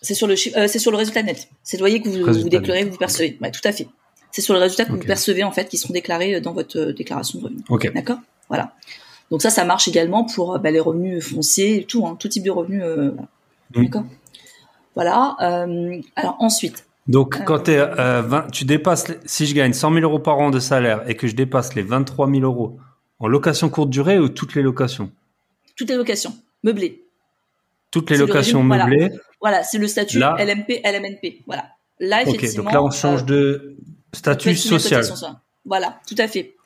Speaker 2: C'est sur le euh, c'est sur le résultat net. C'est le loyer que vous, vous déclarez, que vous percevez. Ouais, tout à fait. C'est sur le résultat que vous percevez en fait, qui seront déclarés euh, dans votre euh, déclaration de revenus. D'accord? Voilà. Donc ça, ça marche également pour bah, les revenus fonciers, tout, hein, tout type de revenus. D'accord? Voilà. alors ensuite.
Speaker 1: Donc quand es, 20, tu dépasses, si je gagne 100 000 euros par an de salaire et que je dépasse les 23 000 euros en location courte durée ou toutes les locations?
Speaker 2: Toutes les locations, meublées.
Speaker 1: Toutes les locations meublées.
Speaker 2: Voilà, c'est le statut LMP, LMNP. Voilà.
Speaker 1: Là, effectivement. donc là, on change euh, de statut social.
Speaker 2: Voilà, tout à fait.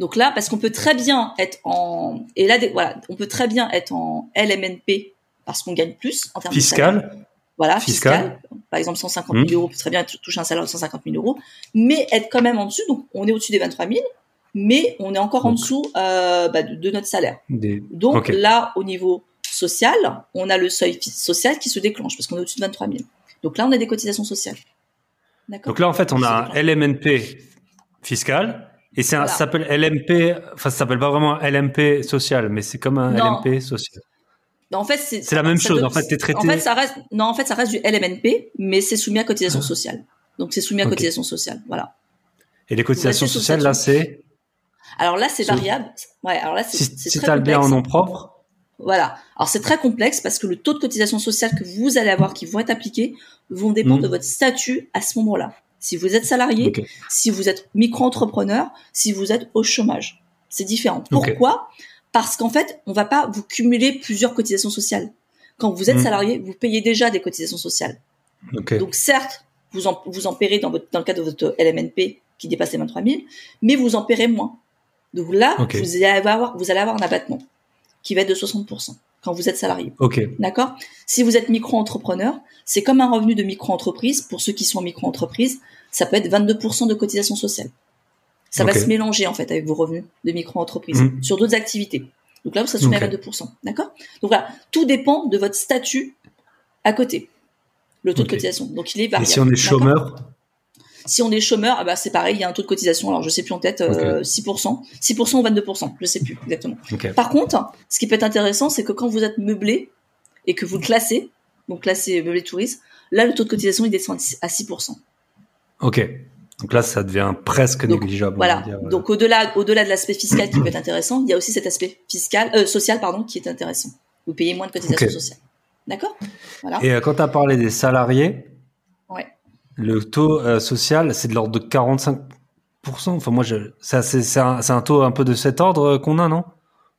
Speaker 2: Donc là, parce qu'on peut très bien être en, et là, voilà, on peut très bien être en LMNP parce qu'on gagne plus en termes
Speaker 1: fiscal.
Speaker 2: De voilà, fiscal. Par exemple, 150 000 hmm. euros, on peut très bien toucher un salaire de 150 000 euros, mais être quand même en dessus. Donc, on est au-dessus des 23 000, mais on est encore en dessous euh, bah, de, notre salaire. Donc là, au niveau social, on a le seuil social qui se déclenche parce qu'on est au-dessus de 23 000. Donc là, on a des cotisations sociales.
Speaker 1: Donc là, en fait, on a un LMNP fiscal et c'est ça s'appelle LMP. Enfin, ça s'appelle pas vraiment LMP social, mais c'est comme un LMP social.
Speaker 2: En fait, c'est
Speaker 1: la même chose. en fait, es traité.
Speaker 2: En fait, ça reste non, en fait, ça reste du LMNP, mais c'est soumis à cotisation ah. sociale. Donc c'est soumis à cotisation sociale, voilà.
Speaker 1: Et les cotisations sociales, là, c'est
Speaker 2: Alors là, c'est variable. Ouais, alors là, c'est
Speaker 1: si, si as le bien en nom propre.
Speaker 2: Voilà. Alors c'est très complexe parce que le taux de cotisation sociale que vous allez avoir, qui vont être appliqués, vont dépendre hmm. de votre statut à ce moment-là. Si vous êtes salarié, si vous êtes micro-entrepreneur, si vous êtes au chômage, c'est différent. Pourquoi? Parce qu'en fait, on va pas vous cumuler plusieurs cotisations sociales. Quand vous êtes hmm. salarié, vous payez déjà des cotisations sociales. Donc certes, vous en, vous en paierez dans, votre, dans le cadre de votre LMNP qui dépasse les 23 000, mais vous en paierez moins. Donc là, vous, allez avoir, vous allez avoir un abattement qui va être de 60% quand vous êtes salarié.
Speaker 1: Ok.
Speaker 2: D'accord? Si vous êtes micro-entrepreneur, c'est comme un revenu de micro-entreprise. Pour ceux qui sont en micro-entreprise, ça peut être 22% de cotisation sociale. Ça va se mélanger en fait avec vos revenus de micro-entreprise mmh. sur d'autres activités. Donc là, vous serez soumis à 22%. D'accord? Donc voilà, tout dépend de votre statut à côté, le taux de cotisation. Donc il est variable.
Speaker 1: Et si on est chômeur?
Speaker 2: Si on est chômeur, ah bah c'est pareil, il y a un taux de cotisation. Alors je sais plus en tête, 6%, 6% ou 22%, je sais plus exactement. Par contre, ce qui peut être intéressant, c'est que quand vous êtes meublé et que vous le classez, donc classé meublé touriste, là le taux de cotisation il descend à 6%.
Speaker 1: Ok. Donc là, ça devient presque négligeable.
Speaker 2: Voilà. Donc au-delà, au-delà de l'aspect fiscal qui peut être intéressant, il y a aussi cet aspect fiscal, euh, social, pardon, qui est intéressant. Vous payez moins de cotisations sociales. D'accord?
Speaker 1: Voilà. Et euh, quand tu as parlé des salariés. Le taux euh, social, c'est de l'ordre de 45%. Enfin, moi, c'est un, taux un peu de cet ordre euh, qu'on a, non?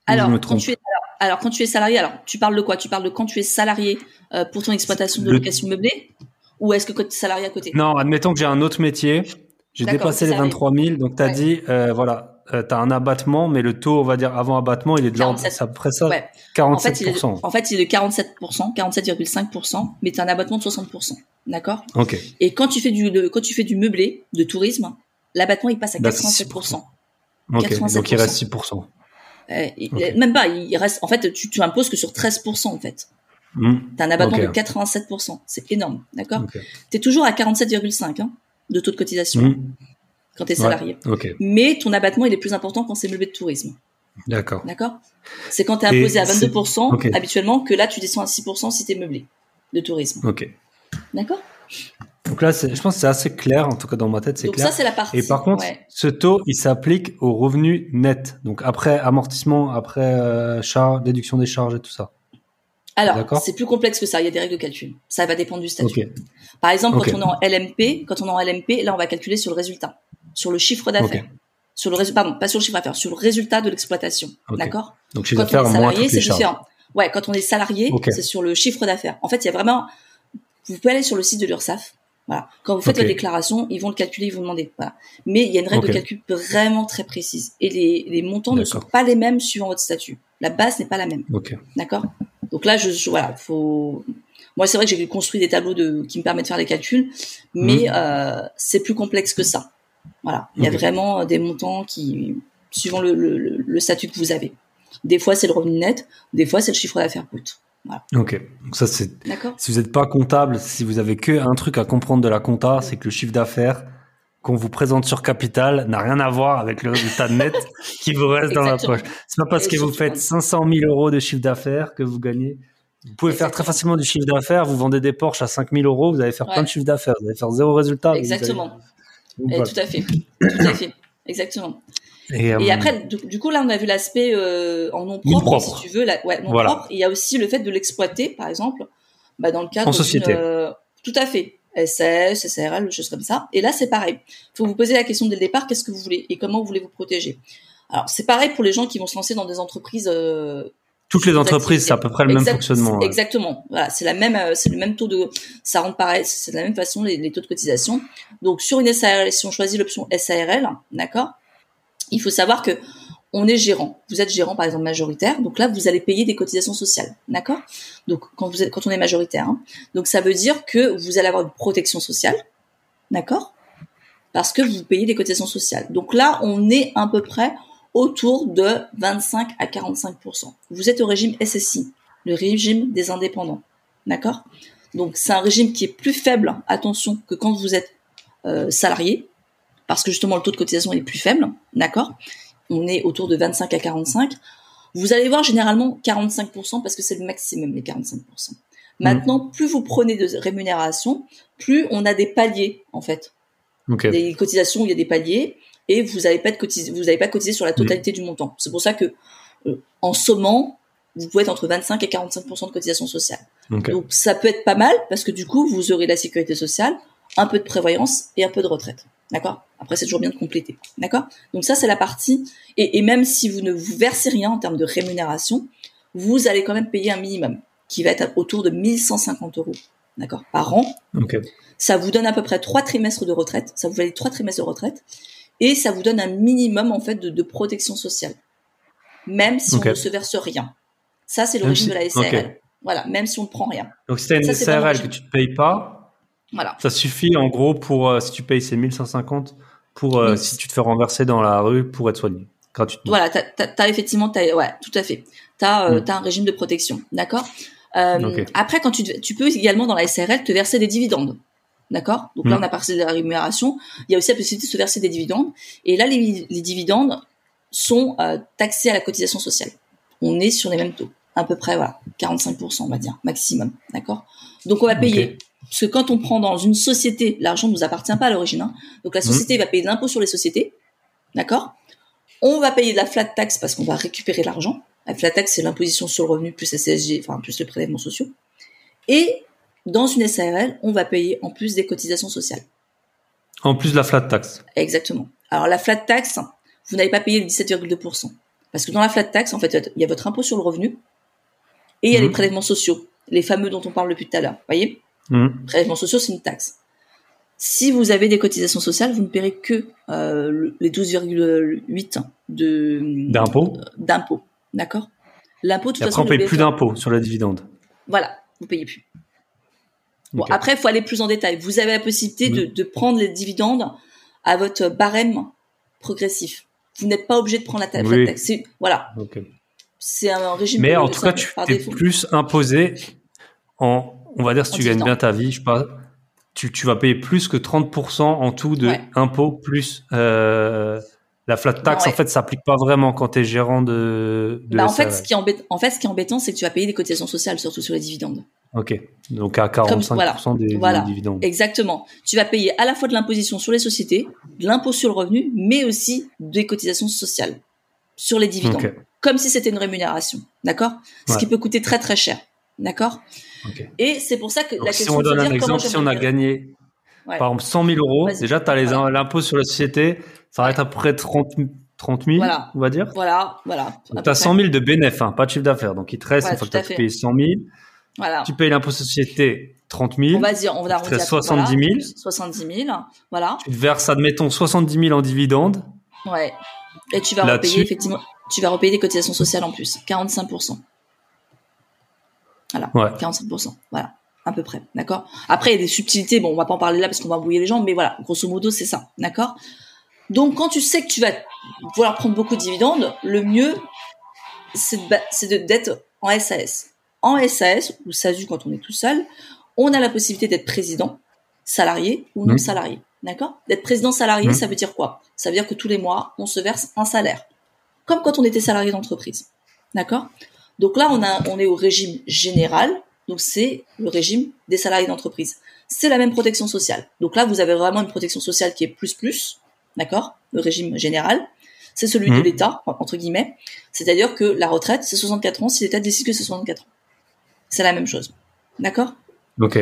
Speaker 2: Alors, quand tu es, alors, quand tu es salarié, alors tu parles de quoi? Tu parles de quand tu es salarié euh, pour ton exploitation de location meublée? Ou est-ce que quand tu es salarié à côté?
Speaker 1: Non, admettons que j'ai un autre métier. J'ai dépassé les 23 000, donc tu as dit, voilà, tu as un abattement, mais le taux, on va dire, avant abattement, il est de l'ordre, c'est à peu près ça, 47%. En fait, il est,
Speaker 2: en fait, il est de 47%, 47,5%, mais tu as un abattement de 60%. D'accord?
Speaker 1: Ok.
Speaker 2: Et quand tu fais du quand tu fais du meublé, de tourisme, l'abattement il passe à 87%.
Speaker 1: Ok. Donc il reste 6%.
Speaker 2: Euh, Même pas, il reste. En fait, tu, tu imposes que sur 13% en fait. Mmh. T'as un abattement de 87%. C'est énorme, d'accord? Tu T'es toujours à 47,5 hein, de taux de cotisation mmh. quand t'es salarié. Mais ton abattement il est plus important quand c'est meublé de tourisme.
Speaker 1: D'accord.
Speaker 2: D'accord? C'est quand t'es imposé à 22% habituellement que là tu descends à 6% si t'es meublé de tourisme.
Speaker 1: Ok.
Speaker 2: D'accord
Speaker 1: donc là, je pense que c'est assez clair, en tout cas dans ma tête, c'est clair.
Speaker 2: Donc ça, c'est la partie.
Speaker 1: Et par contre, ce taux, il s'applique au revenu net. Donc après amortissement, après euh, charge, déduction des charges et tout ça.
Speaker 2: Alors, c'est plus complexe que ça. Il y a des règles de calcul. Ça va dépendre du statut. Par exemple, quand on est en LMP, quand on est en LMP, là, on va calculer sur le résultat, sur le chiffre d'affaires. Sur le résultat, pardon, pas sur le chiffre d'affaires, sur le résultat de l'exploitation. D'accord?
Speaker 1: Donc, chiffre d'affaires, salarié,
Speaker 2: c'est différent. Ouais, quand on est salarié, c'est sur le chiffre d'affaires. En fait, il y a vraiment vous pouvez aller sur le site de l'URSSAF. Voilà. Quand vous faites votre déclaration, ils vont le calculer, ils vont demander. Voilà. Mais il y a une règle de calcul vraiment très précise. Et les, les montants ne sont pas les mêmes suivant votre statut. La base n'est pas la même. D'accord? Donc là, je, voilà, faut. Moi, c'est vrai que j'ai construit des tableaux de, qui me permettent de faire les calculs, mais mhm. euh, c'est plus complexe que ça. Voilà. Il y a vraiment des montants qui, suivant le, le, le statut que vous avez. Des fois, c'est le revenu net, des fois, c'est le chiffre d'affaires brut.
Speaker 1: Ok, donc ça c'est. Si vous n'êtes pas comptable, si vous avez que un truc à comprendre de la compta, c'est que le chiffre d'affaires qu'on vous présente sur capital n'a rien à voir avec le résultat net qui vous reste dans la poche. C'est pas parce que vous faites 500 000 euros de chiffre d'affaires que vous gagnez. Vous pouvez faire très facilement du chiffre d'affaires. Vous vendez des Porsche à 5 000 euros, vous allez faire plein de chiffre d'affaires. Vous allez faire zéro résultat.
Speaker 2: Exactement. Tout à fait. Tout à fait. Exactement. Et, euh, après, du, coup, là, on a vu l'aspect euh, en nom propre, si tu veux, la, ouais, nom propre. Il y a aussi le fait de l'exploiter, par exemple, bah, dans le cadre
Speaker 1: en société.
Speaker 2: Euh, tout à fait. SS, SARL, choses comme ça. Et là, c'est pareil. Il faut vous poser la question dès le départ, qu'est-ce que vous voulez et comment vous voulez vous protéger? Alors, c'est pareil pour les gens qui vont se lancer dans des entreprises.
Speaker 1: Toutes les entreprises, c'est à peu près le même fonctionnement.
Speaker 2: Exactement. Voilà, c'est la même, c'est le même taux de, ça rentre pareil, c'est de la même façon les, les, taux de cotisation. Donc, sur une SARL, si on choisit l'option SARL, d'accord, il faut savoir que on est gérant. Vous êtes gérant, par exemple, majoritaire. Donc là, vous allez payer des cotisations sociales. D'accord? Donc, quand on est majoritaire. Hein. Donc, ça veut dire que vous allez avoir une protection sociale. D'accord? Parce que vous payez des cotisations sociales. Donc là, on est à peu près autour de 25 à 45% Vous êtes au régime SSI, le régime des indépendants. D'accord? Donc c'est un régime qui est plus faible, attention, que quand vous êtes euh, salarié, parce que justement le taux de cotisation est plus faible. D'accord? On est autour de 25 à 45. Vous allez voir généralement 45% parce que c'est le maximum les 45%. Maintenant, mmh. plus vous prenez de rémunération, plus on a des paliers en fait. Des cotisations, il y a des paliers et vous n'avez pas de cotiser, vous n'avez pas cotisé sur la totalité du montant. C'est pour ça que euh, en sommant, vous pouvez être entre 25 et 45 de cotisation sociale. Donc ça peut être pas mal parce que du coup vous aurez la sécurité sociale, un peu de prévoyance et un peu de retraite. D'accord? Après c'est toujours bien de compléter. D'accord? Donc ça c'est la partie et, et, même si vous ne vous versez rien en termes de rémunération, vous allez quand même payer un minimum qui va être autour de 1150 euros. D'accord? Par an. Ça vous donne à peu près trois trimestres de retraite. Ça vous valide trois trimestres de retraite et ça vous donne un minimum en fait de, protection sociale, même si on ne se verse rien. Ça, c'est l'origine de la SARL. Voilà, même si on ne prend rien.
Speaker 1: Donc, si tu une SARL que tu ne payes pas, voilà. ça suffit en gros pour, euh, si tu payes ces 1150, pour euh, si tu te fais renverser dans la rue pour être soigné gratuitement.
Speaker 2: Voilà, tu as, effectivement, ouais, tout à fait. Tu as, euh, mm. un régime de protection, d'accord? Après, quand tu, tu peux également dans la SARL te verser des dividendes. D'accord? Donc là, mm. on a parlé de la rémunération. Il y a aussi la possibilité de se verser des dividendes. Et là, les, dividendes sont taxés à la cotisation sociale. On est sur les mêmes taux. À peu près, voilà, 45%, on va dire, maximum. D'accord? Donc, on va payer. Parce que quand on prend dans une société, l'argent ne nous appartient pas à l'origine. Hein. Donc, la mm. société va payer de l'impôt sur les sociétés. D'accord? On va payer de la flat tax parce qu'on va récupérer l'argent. La flat tax, c'est l'imposition sur le revenu plus la CSG, enfin, plus le prélèvement sociaux. Et dans une SARL, on va payer en plus des cotisations sociales.
Speaker 1: En plus de la flat tax.
Speaker 2: Exactement. Alors la flat tax, vous n'avez pas payé le 17,2%. Parce que dans la flat tax, en fait, il y a votre impôt sur le revenu et il y a les mhm. prélèvements sociaux, les fameux dont on parle depuis tout à l'heure. Voyez mmh. Prélèvements sociaux, c'est une taxe. Si vous avez des cotisations sociales, vous ne paierez que euh, les 12,8 de
Speaker 1: d'impôt.
Speaker 2: D'impôt, d'accord?
Speaker 1: L'impôt, de toute façon, on paye plus d'impôt sur la dividende.
Speaker 2: Voilà, vous payez plus. Bon, après, il faut aller plus en détail. Vous avez la possibilité de, de, prendre les dividendes à votre barème progressif. Vous n'êtes pas obligé de prendre la, taxe. Voilà. C'est un régime.
Speaker 1: Mais en tout cas, tu es plus imposé en, on va dire, si tu gagnes bien ta vie, je sais pas, tu, tu vas payer plus que 30% en tout de impôts plus euh, la flat tax. En fait, ça s'applique pas vraiment quand tu es gérant de. de
Speaker 2: bah, en fait, ce qui embête, en fait, ce qui est embêtant, c'est que tu vas payer des cotisations sociales, surtout sur les dividendes.
Speaker 1: Ok, donc à 45% des, dividendes.
Speaker 2: Exactement. Tu vas payer à la fois de l'imposition sur les sociétés, de l'impôt sur le revenu, mais aussi des cotisations sociales sur les dividendes, comme si c'était une rémunération, d'accord? Ce qui peut coûter très très cher, d'accord? Et c'est pour ça que
Speaker 1: la question. Si on donne un exemple, si on a gagné, par exemple 100 000 euros, déjà tu as l'impôt sur la société, ça va être à peu près 30 30 000, on va dire.
Speaker 2: Voilà, voilà.
Speaker 1: Tu as 100 000 de bénéfices, hein, pas de chiffre d'affaires. Donc, il te reste, il faut que tu payes 100 000. Voilà. Tu payes l'impôt société 30 000.
Speaker 2: On va dire, on va
Speaker 1: arrondir 70 000.
Speaker 2: 70 000, voilà.
Speaker 1: Tu te verses, admettons, 70 000 en dividendes.
Speaker 2: Ouais. Et tu vas repayer, effectivement, tu vas repayer des cotisations sociales en plus. 45% Voilà. Ouais. 45% Voilà. À peu près. D'accord? Après, il y a des subtilités. Bon, on va pas en parler là parce qu'on va embrouiller les gens, mais voilà. Grosso modo, c'est ça. D'accord? Donc, quand tu sais que tu vas vouloir prendre beaucoup de dividendes, le mieux, c'est d'être en SAS en SAS ou SASU quand on est tout seul, on a la possibilité d'être président, salarié ou non mmh. salarié. D'accord? D'être président salarié, mmh. ça veut dire quoi? Ça veut dire que tous les mois, on se verse un salaire. Comme quand on était salarié d'entreprise. D'accord? Donc là, on, a, on est au régime général. Donc c'est le régime des salariés d'entreprise. C'est la même protection sociale. Donc là, vous avez vraiment une protection sociale qui est plus plus. D'accord? Le régime général. C'est celui de mmh. l'État, entre guillemets. C'est-à-dire que la retraite, c'est 64 ans si l'État décide que c'est 64 ans c'est la même chose. D'accord?
Speaker 1: Ok.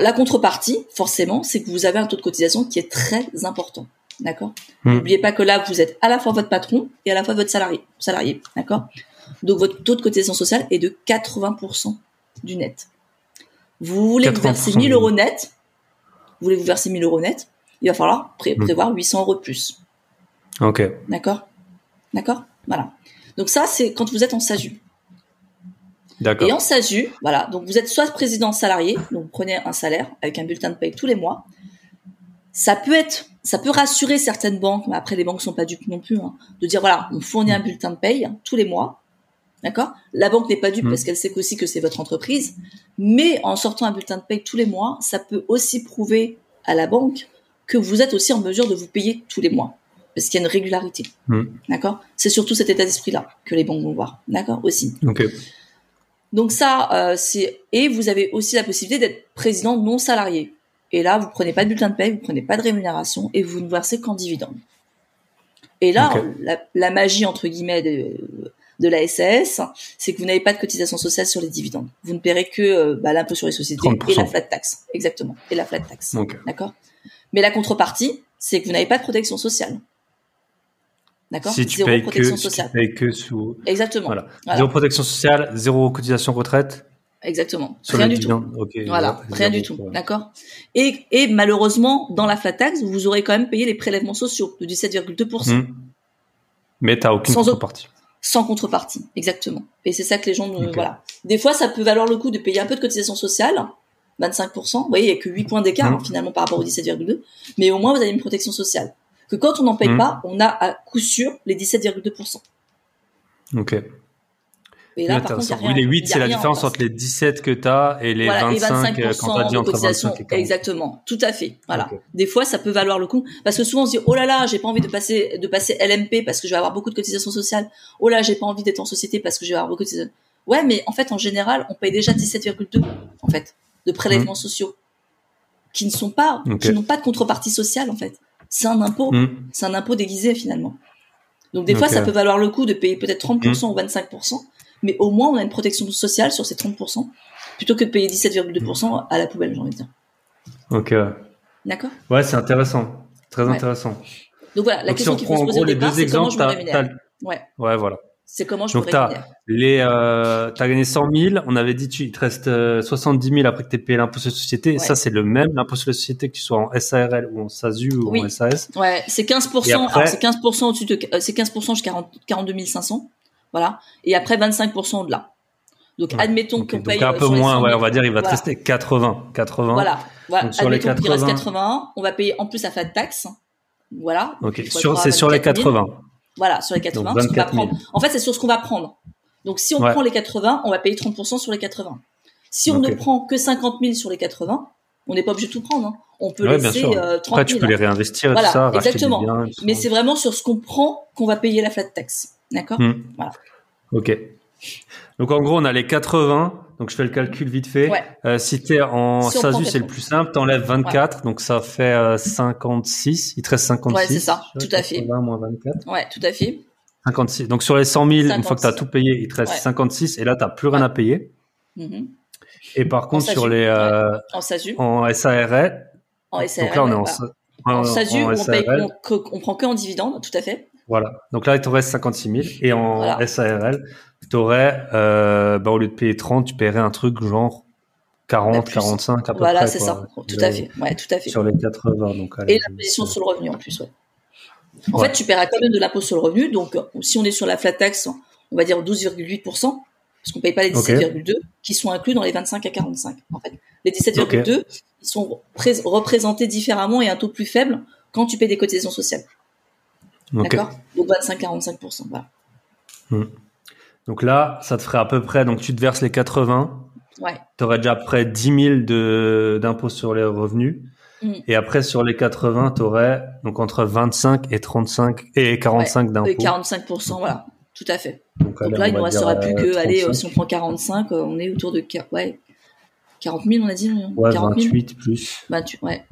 Speaker 2: La contrepartie, forcément, c'est que vous avez un taux de cotisation qui est très important. D'accord hmm. N'oubliez pas que là, vous êtes à la fois votre patron et à la fois votre salarié. salarié D'accord Donc, votre taux de cotisation sociale est de 80% du net. Vous voulez vous verser 1000 euros net, vous voulez vous verser 1000 euros net, il va falloir hmm. prévoir 800 euros de plus.
Speaker 1: Ok.
Speaker 2: D'accord D'accord Voilà. Donc ça, c'est quand vous êtes en SASU. Et en SASU, voilà, donc vous êtes soit président salarié, donc vous prenez un salaire avec un bulletin de paye tous les mois. Ça peut être, ça peut rassurer certaines banques, mais après les banques sont pas dupes non plus, hein, de dire voilà, on fournit un bulletin de paye tous les mois, d'accord? La banque n'est pas dupe mmh. parce qu'elle sait aussi que c'est votre entreprise, mais en sortant un bulletin de paye tous les mois, ça peut aussi prouver à la banque que vous êtes aussi en mesure de vous payer tous les mois, parce qu'il y a une régularité, mmh. d'accord? C'est surtout cet état d'esprit-là que les banques vont voir, d'accord Aussi. Donc ça, euh, c'est et vous avez aussi la possibilité d'être président non salarié. Et là, vous prenez pas de bulletin de paie, vous prenez pas de rémunération et vous ne versez qu'en dividende. Et là, la, magie entre guillemets de, de la SAS, c'est que vous n'avez pas de cotisation sociale sur les dividendes. Vous ne paierez que euh, bah, l'impôt sur les sociétés et la flat tax. Exactement. Et la flat tax. D'accord? Mais la contrepartie, c'est que vous n'avez pas de protection sociale.
Speaker 1: D'accord? Si tu payes que, Si tu payes que sous.
Speaker 2: Exactement.
Speaker 1: Voilà. Zéro protection sociale, zéro cotisation retraite.
Speaker 2: Exactement. rien du tout. voilà, rien du tout. D'accord? Et, et malheureusement, dans la flat tax, vous aurez quand même payé les prélèvements sociaux de 17,2%. Mmh.
Speaker 1: Mais t'as aucune contrepartie.
Speaker 2: Sans contrepartie, exactement. Et c'est ça que les gens, voilà. Des fois, ça peut valoir le coup de payer un peu de cotisation sociale, 25%. Vous voyez, il n'y a que 8 points d'écart, mmh. hein, finalement, par rapport aux 17,2. Mais au moins, vous avez une protection sociale. Que quand on n'en paye mmh. pas, on a à coup sûr les 17,2%.
Speaker 1: Ok. Et là, par contre, oui, les 8, c'est la différence entre les 17 que tu as et les 25, euh, quand tu as dit entre 25 et 40.
Speaker 2: Exactement, tout à fait. Voilà. Des fois, ça peut valoir le coup parce que souvent on se dit "Oh là là, j'ai pas envie de passer de passer LMP parce que je vais avoir beaucoup de cotisations sociales. Oh là, j'ai pas envie d'être en société parce que je vais avoir beaucoup de cotisations." Ouais, mais en fait, en général, on paye déjà 17,2 en fait de prélèvements mmh. sociaux qui ne sont pas qui n'ont pas de contrepartie sociale en fait. C'est un impôt, mmh. c'est un impôt déguisé finalement. Donc des fois, ça peut valoir le coup de payer peut-être 30% mmh. ou 25% mais au moins on a une protection sociale sur ces 30%, plutôt que de payer 17,2% à la poubelle, j'ai envie de dire.
Speaker 1: Ok.
Speaker 2: D'accord?
Speaker 1: Ouais, c'est intéressant. Très intéressant.
Speaker 2: Donc voilà, la question qu'il faut se poser au départ, c'est comment je me rémunère.
Speaker 1: Ouais. Ouais, voilà.
Speaker 2: C'est comment je me
Speaker 1: rémunère. Les, euh, t'as gagné 100 000, on avait dit tu, il te reste 70 euh, 000 après que t'aies payé l'impôt sur la société. Et ça, c'est le même, l'impôt sur la société, que tu sois en SARL ou en SASU ou en SAS.
Speaker 2: Ouais, c'est 15%, après... c'est 15% au-dessus de, euh, c'est 15% jusqu'à 42 500. Voilà. Et après 25% au-delà. Donc, admettons qu'on paye.
Speaker 1: un peu moins, ouais, on va dire, il va te rester 80. 80.
Speaker 2: Voilà. voilà. sur admettons qu'il reste 80, on va payer en plus la flat tax. Voilà.
Speaker 1: Ok. c'est sur les 80.
Speaker 2: Voilà, sur les 80. va prendre. En fait, c'est sur ce qu'on va prendre. Donc, si on prend les 80, on va payer 30% sur les 80. Si on ne prend que 50 000 sur les 80, on n'est pas obligé de tout prendre. Hein. On peut laisser euh, 30 000.
Speaker 1: Après, tu peux les réinvestir
Speaker 2: voilà,
Speaker 1: tout ça.
Speaker 2: Exactement. Mais c'est vraiment sur ce qu'on prend qu'on va payer la flat tax. D'accord hmm. Voilà.
Speaker 1: Ok. Donc en gros, on a les 80. Donc je fais le calcul vite fait. Euh, si tu es en SASU, c'est le plus simple. T'enlèves 24, donc ça fait 56. Euh, Il te reste 56.
Speaker 2: Ouais, c'est ça. Tout à fait.
Speaker 1: 20 moins 24.
Speaker 2: Ouais, tout à fait.
Speaker 1: 56. Donc sur les 100 000, une fois que tu as tout payé, il te reste 56 et là, tu n'as plus rien à payer. Mm-hmm. Et par contre, sur les... Euh,
Speaker 2: en SASU.
Speaker 1: En SARL.
Speaker 2: En SARL. Donc là, on est en, en, SASU, on, paye, on, prend que en dividende, tout à fait.
Speaker 1: Voilà. Donc là, il te reste 56 000. Et en SARL, tu aurais, euh, bah, au lieu de payer 30, tu paierais un truc genre 40, 45 à peu
Speaker 2: voilà, près. Voilà, c'est ça. Tout à fait. Ouais, tout à fait.
Speaker 1: Sur les 80. Donc,
Speaker 2: et l'imposition sur le revenu en plus, ouais. En fait, tu paieras quand même de l'impôt sur le revenu. Donc, si on est sur la flat tax, on va dire 12,8%, parce qu'on paye pas les 17,2, qui sont inclus dans les 25 à 45. En fait, les 17,2, ils sont représentés différemment et un taux plus faible quand tu payes des cotisations sociales. D'accord Donc 25-45%. Voilà.
Speaker 1: Hmm. Donc là, ça te ferait à peu près, donc tu te verses les 80.
Speaker 2: Ouais.
Speaker 1: Tu aurais déjà près 10 000 d'impôts sur les revenus. Hmm. Et après, sur les 80, tu aurais donc entre 25 et 35 et 45 d'impôts. Et
Speaker 2: 45%, voilà. Tout à fait. Donc, là, il ne restera plus que, euh, allez, si on prend 45, euh, on est autour de ouais, 40 000, on a dit.
Speaker 1: Ouais, 28 plus.
Speaker 2: 28, ouais.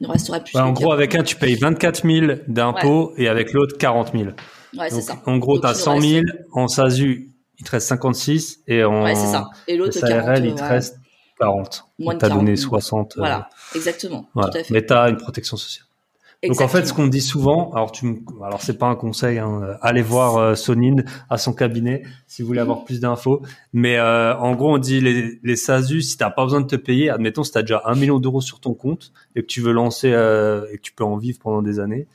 Speaker 2: Il ne restera plus.
Speaker 1: en gros, avec un, tu payes 24 000 d'impôts et avec l'autre, 40 000.
Speaker 2: Ouais, c'est ça.
Speaker 1: En gros, tu as 100 000. En SASU, il te reste 56. Et en
Speaker 2: ouais, ça. Et l'autre,
Speaker 1: SARL, il te reste 40.
Speaker 2: Moins de
Speaker 1: as donné 60.
Speaker 2: Voilà, euh, exactement. Tout à fait.
Speaker 1: Mais tu as une protection sociale. Donc en fait, ce qu'on dit souvent, alors tu, alors c'est pas un conseil, hein, euh, allez voir euh, Sonine à son cabinet si vous voulez avoir plus d'infos. Mais euh, en gros, on dit les, les SASU, si t'as pas besoin de te payer, admettons si t'as déjà un million d'euros sur ton compte et que tu veux lancer euh, et que tu peux en vivre pendant des années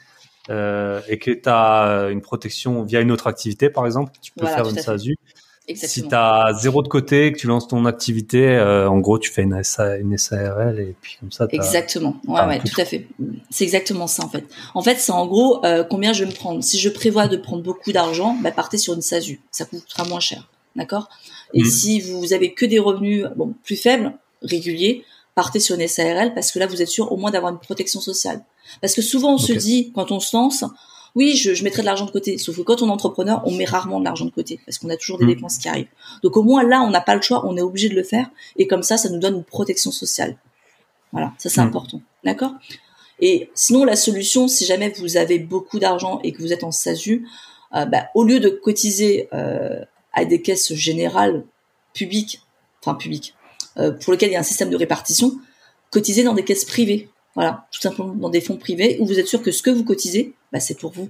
Speaker 1: euh, et que tu as une protection via une autre activité, par exemple, tu peux faire une SASU. Si tu as zéro de côté, que tu lances ton activité, euh, en gros, tu fais une, une SARL et puis comme ça.
Speaker 2: Exactement. Ouais, ouais, tout, à fait. C'est exactement ça en fait. En fait, c'est en gros euh, combien je vais me prendre. Si je prévois de prendre beaucoup d'argent, bah, partez sur une SASU. Ça coûtera moins cher. D'accord? Et mmh. si vous avez que des revenus bon plus faibles, réguliers, partez sur une SARL parce que là, vous êtes sûr au moins d'avoir une protection sociale. Parce que souvent, on se dit quand on se lance oui, je, je mettrai de l'argent de côté. Sauf que quand on est entrepreneur, on met rarement de l'argent de côté parce qu'on a toujours des mm. dépenses qui arrivent. Donc au moins là, on n'a pas le choix, on est obligé de le faire et comme ça, ça nous donne une protection sociale. Voilà, ça c'est mm. important, d'accord? Et sinon, la solution, si jamais vous avez beaucoup d'argent et que vous êtes en SASU, euh, bah, au lieu de cotiser euh, à des caisses générales publiques, enfin publiques, euh, pour lesquelles il y a un système de répartition, cotisez dans des caisses privées. Voilà, tout simplement dans des fonds privés où vous êtes sûr que ce que vous cotisez, bah, c'est pour vous.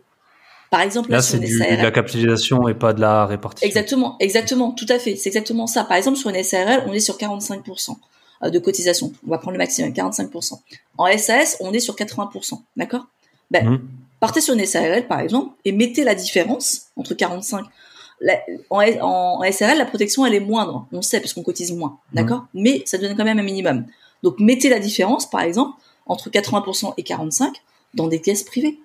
Speaker 1: Par exemple, là, c'est de la capitalisation et pas de la répartition.
Speaker 2: Exactement, exactement, tout à fait, c'est exactement ça. Par exemple, sur une SARL, on est sur 45% euh, de cotisation. On va prendre le maximum, 45%. En SAS, on est sur 80%, d'accord? Ben, mmh. Partez sur une SARL, par exemple, et mettez la différence entre 45 en, en, SRL, la protection, elle est moindre. On sait parce qu'on cotise moins, mmh. d'accord? Mais ça donne quand même un minimum. Donc, mettez la différence, par exemple, entre 80% et 45% dans des caisses privées.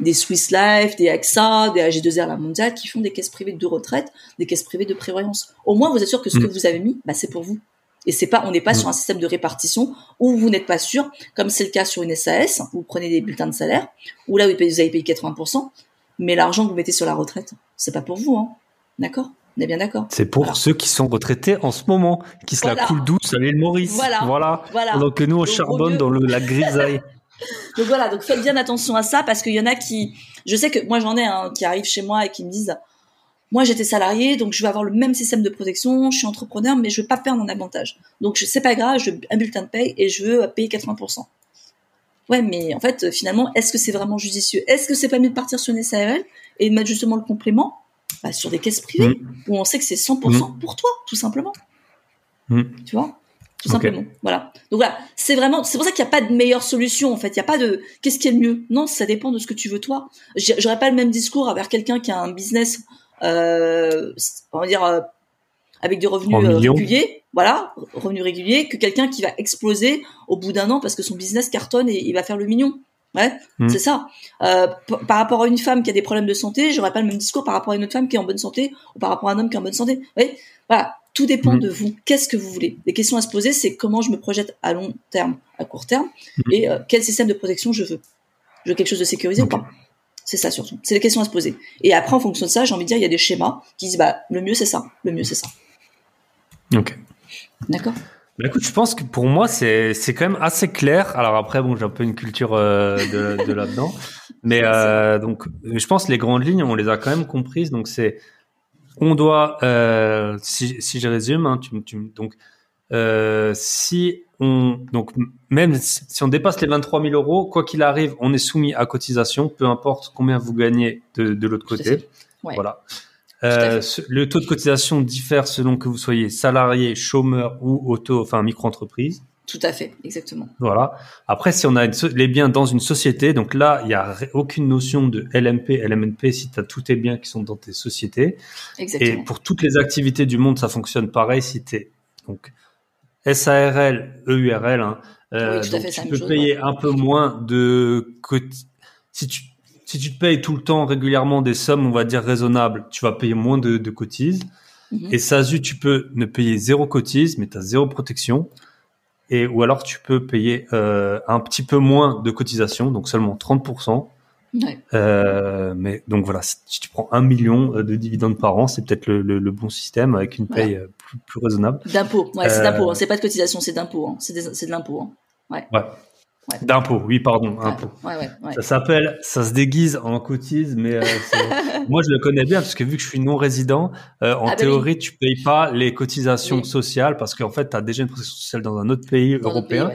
Speaker 2: Des Swiss Life, des AXA, des AG2R La Mondiale qui font des caisses privées de retraite, des caisses privées de prévoyance. Au moins, vous êtes sûr que ce que mm. vous avez mis, bah, c'est pour vous. Et c'est pas, on n'est pas mm. sur un système de répartition où vous n'êtes pas sûr, comme c'est le cas sur une SAS, où vous prenez des bulletins de salaire, où là, vous avez payé 80%, mais l'argent que vous mettez sur la retraite, c'est pas pour vous, hein. D'accord? On est bien d'accord?
Speaker 1: C'est pour ceux qui sont retraités en ce moment, qui se la coulent douce à l'île Maurice. Voilà. Voilà. voilà. Donc nous, on charbonne dans le, la grisaille.
Speaker 2: donc voilà, donc faites bien attention à ça parce qu'il y en a qui, je sais que moi j'en ai un qui arrivent chez moi et qui me disent, moi j'étais salarié donc je vais avoir le même système de protection, je suis entrepreneur mais je veux pas perdre mon avantage. Donc c'est pas grave, je veux un bulletin de paye et je veux payer 80%. Ouais, mais en fait finalement, est-ce que c'est vraiment judicieux? Est-ce que c'est pas mieux de partir sur une SARL et de mettre justement le complément? Bah, sur des caisses privées mmh. où on sait que c'est 100% mmh. pour toi, tout simplement. Mmh. Tu vois? Tout simplement. Voilà. Donc voilà, c'est vraiment, c'est pour ça qu'il n'y a pas de meilleure solution en fait. Il n'y a pas de qu'est-ce qui est le mieux? Non, ça dépend de ce que tu veux toi. J'aurais pas le même discours avec quelqu'un qui a un business, euh, on va dire euh, avec des revenus euh, réguliers, voilà, revenus réguliers, que quelqu'un qui va exploser au bout d'un an parce que son business cartonne et il va faire le mignon. Ouais, hmm. c'est ça. Euh, par rapport à une femme qui a des problèmes de santé, j'aurais pas le même discours par rapport à une autre femme qui est en bonne santé ou par rapport à un homme qui est en bonne santé. Oui, voilà. Tout dépend hmm. de vous. Qu'est-ce que vous voulez? Les questions à se poser, c'est comment je me projette à long terme, à court terme, hmm. et euh, quel système de protection je veux? Je veux quelque chose de sécurisé ou pas? C'est ça surtout. C'est les questions à se poser. Et après, en fonction de ça, j'ai envie de dire, il y a des schémas qui disent, bah, le mieux c'est ça, le mieux c'est ça.
Speaker 1: Ok.
Speaker 2: D'accord?
Speaker 1: Bah, écoute, je pense que pour moi, c'est, c'est quand même assez clair. Alors après, bon, j'ai un peu une culture euh, de, de là-dedans. Mais euh, donc, je pense que les grandes lignes, on les a quand même comprises. Donc, c'est, on doit, euh, si, si je résume, hein, tu, tu, donc, euh, si on, donc, même si on dépasse les 23 000 euros, quoi qu'il arrive, on est soumis à cotisation, peu importe combien vous gagnez de, de l'autre côté. Voilà. Euh, le taux de cotisation diffère selon que vous soyez salarié, chômeur ou auto, enfin micro-entreprise.
Speaker 2: Tout à fait, exactement.
Speaker 1: Voilà. Après, si on a les biens dans une société, donc là, il n'y a aucune notion de LMP, LMNP si tu as tous tes biens qui sont dans tes sociétés. Exactement. Et pour toutes les activités du monde, ça fonctionne pareil. Si tu es donc SARL, EURL, hein, euh, tu peux payer un peu moins de si tu si tu te payes tout le temps régulièrement des sommes, on va dire raisonnables, tu vas payer moins de, de cotises. Mhm. Et SASU, tu peux ne payer zéro cotise, mais tu as zéro protection. Et, ou alors tu peux payer euh, un petit peu moins de cotisation, donc seulement 30%. Ouais. Euh, mais donc voilà, si tu prends un million de dividendes par an, c'est peut-être le, le, bon système avec une paye euh, plus, plus, raisonnable.
Speaker 2: D'impôt, ouais, c'est d'impôt, hein. c'est pas de cotisation, c'est d'impôt, hein. c'est de l'impôt. Hein.
Speaker 1: Ouais. ouais. D'impôt, oui, pardon, impôt. ça s'appelle, ça se déguise en cotise, mais euh, moi je le connais bien parce que vu que je suis non résident, euh, en ah, bah théorie tu payes pas les cotisations sociales parce qu'en fait tu as déjà une protection sociale dans un autre pays européen.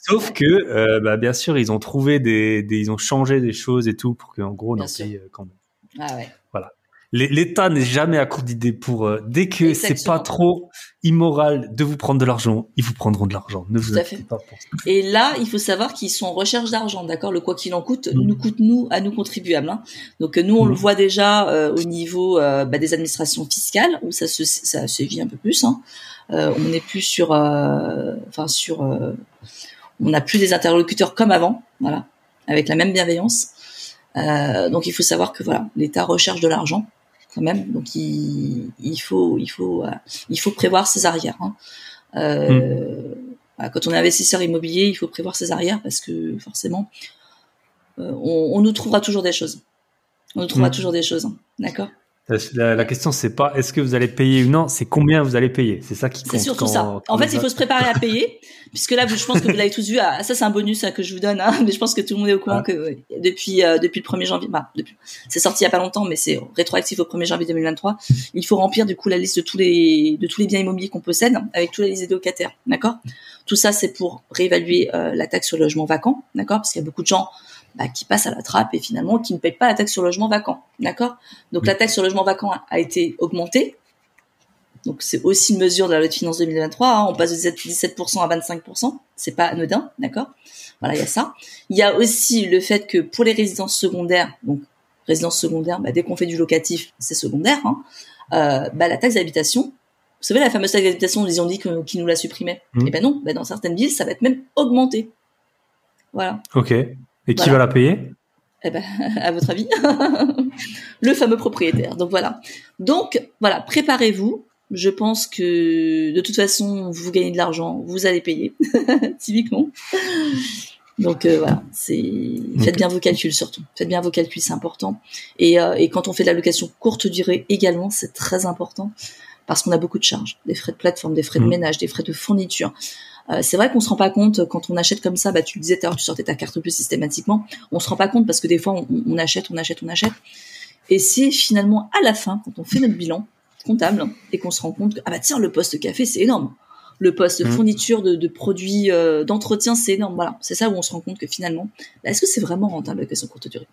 Speaker 1: Sauf que, euh, bah, bien sûr, ils ont trouvé des, des, ils ont changé des choses et tout pour qu'en gros on en paye quand même.
Speaker 2: Ah ouais.
Speaker 1: Voilà. l'État n'est jamais à court d'idées pour euh, dès que c'est pas trop immoral de vous prendre de l'argent, ils vous prendront de l'argent. Ne vous inquiétez pas pour ça.
Speaker 2: Et là, il faut savoir qu'ils sont en recherche d'argent, d'accord? Le quoi qu'il en coûte mm. nous coûte nous à nous contribuables. Hein. Donc nous, on le mm. voit déjà euh, au niveau euh, bah, des administrations fiscales où ça se ça se vit un peu plus. Hein. on n'est plus sur, enfin sur, on n'a plus des interlocuteurs comme avant, voilà, avec la même bienveillance. donc il faut savoir que voilà, l'État recherche de l'argent quand même. Donc il, il faut il faut euh, il faut prévoir ses arrières. Hein. Euh, hmm. quand on est investisseur immobilier, il faut prévoir ses arrières parce que forcément, euh, on, on, nous trouvera toujours des choses. On nous trouvera hmm. toujours des choses, hein. d'accord?
Speaker 1: La, la, question, c'est pas est-ce que vous allez payer ou non, c'est combien vous allez payer. C'est ça qui compte.
Speaker 2: C'est surtout ça. En fait, il faut se préparer à payer, puisque là, je pense que vous l'avez tous vu. Ah, ça, c'est un bonus que je vous donne, hein, mais je pense que tout le monde est au courant ah. que depuis euh, depuis le 1er janvier, bah, depuis, c'est sorti il y a pas longtemps, mais c'est rétroactif au 1er janvier 2023. Il faut remplir du coup la liste de tous les de tous les biens immobiliers qu'on possède, avec tous les listes des locataires, d'accord? Tout ça, c'est pour réévaluer euh, la taxe sur le logement vacant, d'accord, parce qu'il y a beaucoup de gens bah, qui passent à la trappe et finalement qui ne payent pas la taxe sur le logement vacant. D'accord? Donc la taxe sur le logement vacant a été augmentée. Donc c'est aussi une mesure de la loi de finances 2023. Hein. On passe de 17% à 25%. C'est pas anodin, d'accord? Voilà, il y a ça. Il y a aussi le fait que pour les résidences secondaires, donc résidences secondaires, bah, dès qu'on fait du locatif, c'est secondaire. Hein, euh, bah, la taxe d'habitation, vous savez la fameuse taxe d'habitation, ils ont dit qu'ils nous la supprimaient. Et mmh. eh ben non, bah, dans certaines villes, ça va être même augmenté. Voilà.
Speaker 1: Ok. Et qui va la payer?
Speaker 2: Eh ben, à votre avis, le fameux propriétaire. Donc voilà. Donc voilà, préparez-vous. Je pense que de toute façon, vous gagnez de l'argent, vous allez payer, typiquement. Donc euh, voilà, c'est faites bien vos calculs surtout. Faites bien vos calculs, c'est important. Et, euh, et quand on fait de la location courte durée également, c'est très important parce qu'on a beaucoup de charges, des frais de plateforme, des frais de mmh. ménage, des frais de fourniture. Euh, c'est vrai qu'on se rend pas compte quand on achète comme ça. Bah, tu le disais, tu sortais ta carte plus systématiquement. On se rend pas compte parce que des fois, on, achète, on achète, on achète. Et c'est finalement à la fin, quand on fait notre bilan comptable et qu'on se rend compte que ah bah tiens, le poste café, c'est énorme. Le poste mmh. fourniture de, produits euh, d'entretien, c'est énorme. Voilà, c'est ça où on se rend compte que finalement, bah, est-ce que c'est vraiment rentable la question courte durée?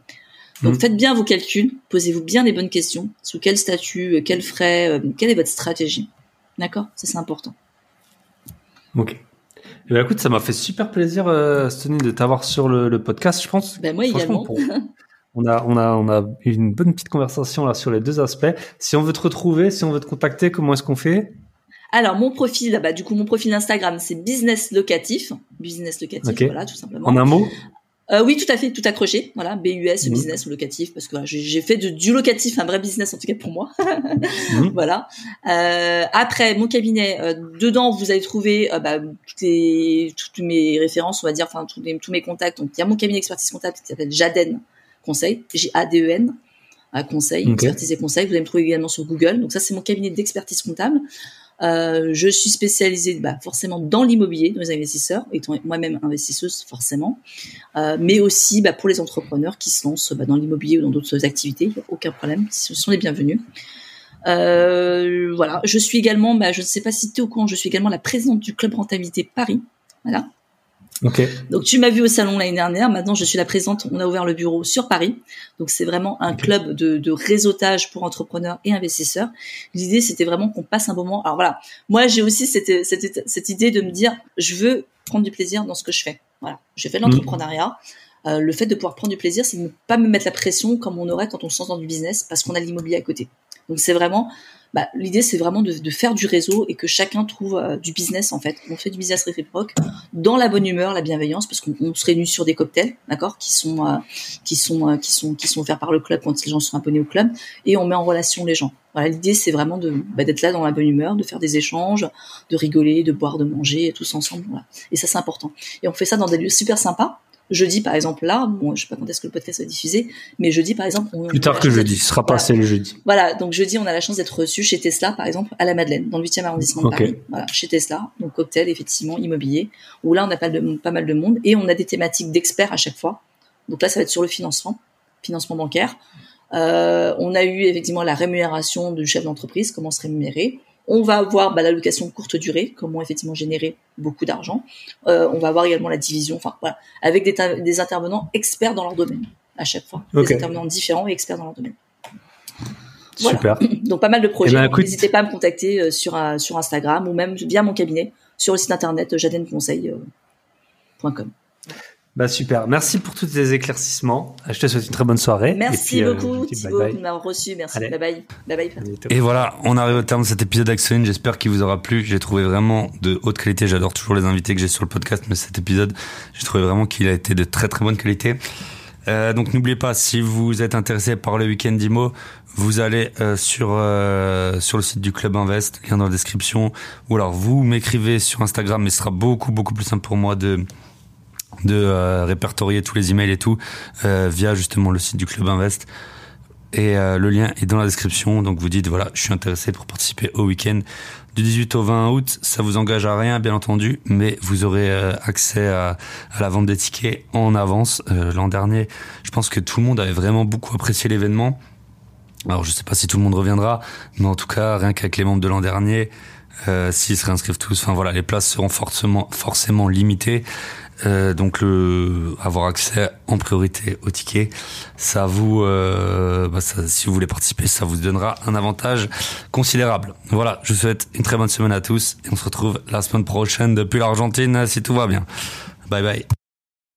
Speaker 2: Donc mmh. faites bien vos calculs, posez-vous bien les bonnes questions. Sous quel statut, euh, quels frais, quelle est votre stratégie D'accord? Ça c'est important.
Speaker 1: Ok. Eh ben, écoute, ça m'a fait super plaisir, euh, de t'avoir sur le, podcast. Je pense.
Speaker 2: Ben moi également.
Speaker 1: on a, on a, on a eu une bonne petite conversation là sur les deux aspects. Si on veut te retrouver, si on veut te contacter, comment est-ce qu'on fait?
Speaker 2: Alors mon profil, bah du coup mon profil Instagram c'est business locatif, business locatif, voilà tout simplement.
Speaker 1: En un mot?
Speaker 2: Euh, oui, tout à fait, tout accroché. Voilà, BUS, mhm. business ou locatif, parce que j'ai fait de, du locatif un vrai business en tout cas pour moi. Mhm. Voilà. Euh, après, mon cabinet, euh, dedans, vous allez trouver bah, toutes, les, toutes mes références, on va dire, enfin tous, tous mes contacts. Donc, il y a mon cabinet d'expertise comptable qui s'appelle Jaden Conseil, J-A-D-E-N. Conseil, expertise et conseil. Vous allez me trouver également sur Google. Donc ça, c'est mon cabinet d'expertise comptable. Euh, je suis spécialisée bah, forcément dans l'immobilier, dans les investisseurs, étant moi-même investisseuse forcément, euh, mais aussi bah, pour les entrepreneurs qui se lancent bah, dans l'immobilier ou dans d'autres activités, aucun problème, ce sont les bienvenus. Euh, voilà, je suis également, bah, je ne sais pas si tu es au courant, je suis également la présidente du club rentabilité Paris. Voilà, donc tu m'as vu au salon l'année dernière. Maintenant, je suis la présente. On a ouvert le bureau sur Paris. Donc c'est vraiment un club de, de, réseautage pour entrepreneurs et investisseurs. L'idée, c'était vraiment qu'on passe un moment. Alors voilà, moi j'ai aussi cette, cette, cette, idée de me dire, je veux prendre du plaisir dans ce que je fais. Voilà, j'ai fait de mhm. l'entrepreneuriat. Euh, le fait de pouvoir prendre du plaisir, c'est de ne pas me mettre la pression comme on aurait quand on se lance dans du business parce qu'on a l'immobilier à côté. Donc c'est vraiment bah, l'idée c'est vraiment de, de, faire du réseau et que chacun trouve euh, du business en fait. On fait du business réciproque dans la bonne humeur, la bienveillance, parce qu'on se réunit sur des cocktails, d'accord, qui sont euh, qui sont euh, qui sont qui sont offerts par le club quand les gens sont abonnés au club, et on met en relation les gens. Voilà, l'idée c'est vraiment de bah, d'être là dans la bonne humeur, de faire des échanges, de rigoler, de boire, de manger, tous ensemble. Voilà. Et ça c'est important. Et on fait ça dans des lieux super sympas Jeudi, par exemple, là, bon, je sais pas quand est-ce que le podcast va diffuser, mais jeudi, par exemple,
Speaker 1: on, plus tard que jeudi, ce sera passé le jeudi.
Speaker 2: Voilà, donc jeudi, on a la chance d'être reçu chez Tesla, par exemple, à la Madeleine, dans le 8e arrondissement de Paris. Voilà, chez Tesla, donc cocktail, effectivement, immobilier, où là, on a pas, de, pas mal de monde et on a des thématiques d'experts à chaque fois. Donc là, ça va être sur le financement, financement bancaire. Euh, on a eu effectivement la rémunération du chef d'entreprise, comment se rémunérer. On va avoir bah, l'allocation courte durée, comment effectivement générer beaucoup d'argent. Euh, on va avoir également la division, enfin voilà, avec des, intervenants experts dans leur domaine à chaque fois, des intervenants différents et experts dans leur domaine.
Speaker 3: Super.
Speaker 2: Donc pas mal de projets. Eh ben, n'hésitez pas à me contacter sur sur Instagram ou même via mon cabinet sur le site internet jadenconseil.com.
Speaker 3: Bah super, merci pour tous ces éclaircissements. Je te souhaite une très bonne soirée.
Speaker 2: Merci Et beaucoup Thibaut de m'avoir reçu. Merci. Bye bye. Bye bye.
Speaker 1: Et voilà, on arrive au terme de cet épisode d'Axoline. J'espère qu'il vous aura plu. J'ai trouvé vraiment de haute qualité. J'adore toujours les invités que j'ai sur le podcast, mais cet épisode, j'ai trouvé vraiment qu'il a été de très très bonne qualité. Euh, donc n'oubliez pas, si vous êtes intéressé par le week-end d'IMO, vous allez euh, sur euh, sur le site du Club Invest, lien dans la description, ou alors vous m'écrivez sur Instagram, mais ce sera beaucoup beaucoup plus simple pour moi de de euh, répertorier tous les emails et tout euh, via justement le site du Club Invest. Et euh, le lien est dans la description. Donc vous dites voilà, je suis intéressé pour participer au week-end du 18 au 20 août. Ça vous engage à rien, bien entendu, mais vous aurez accès à, à, la vente des tickets en avance. L'an dernier, je pense que tout le monde avait vraiment beaucoup apprécié l'événement. Alors je sais pas si tout le monde reviendra, mais en tout cas, rien qu'avec les membres de l'an dernier, euh, s'ils se réinscrivent tous, enfin voilà, les places seront forcément forcément limitées. Euh, donc le avoir accès en priorité au ticket, ça vous, euh, bah ça, si vous voulez participer, ça vous donnera un avantage considérable. Voilà, je vous souhaite une très bonne semaine à tous et on se retrouve la semaine prochaine depuis l'Argentine si tout va bien. Bye bye.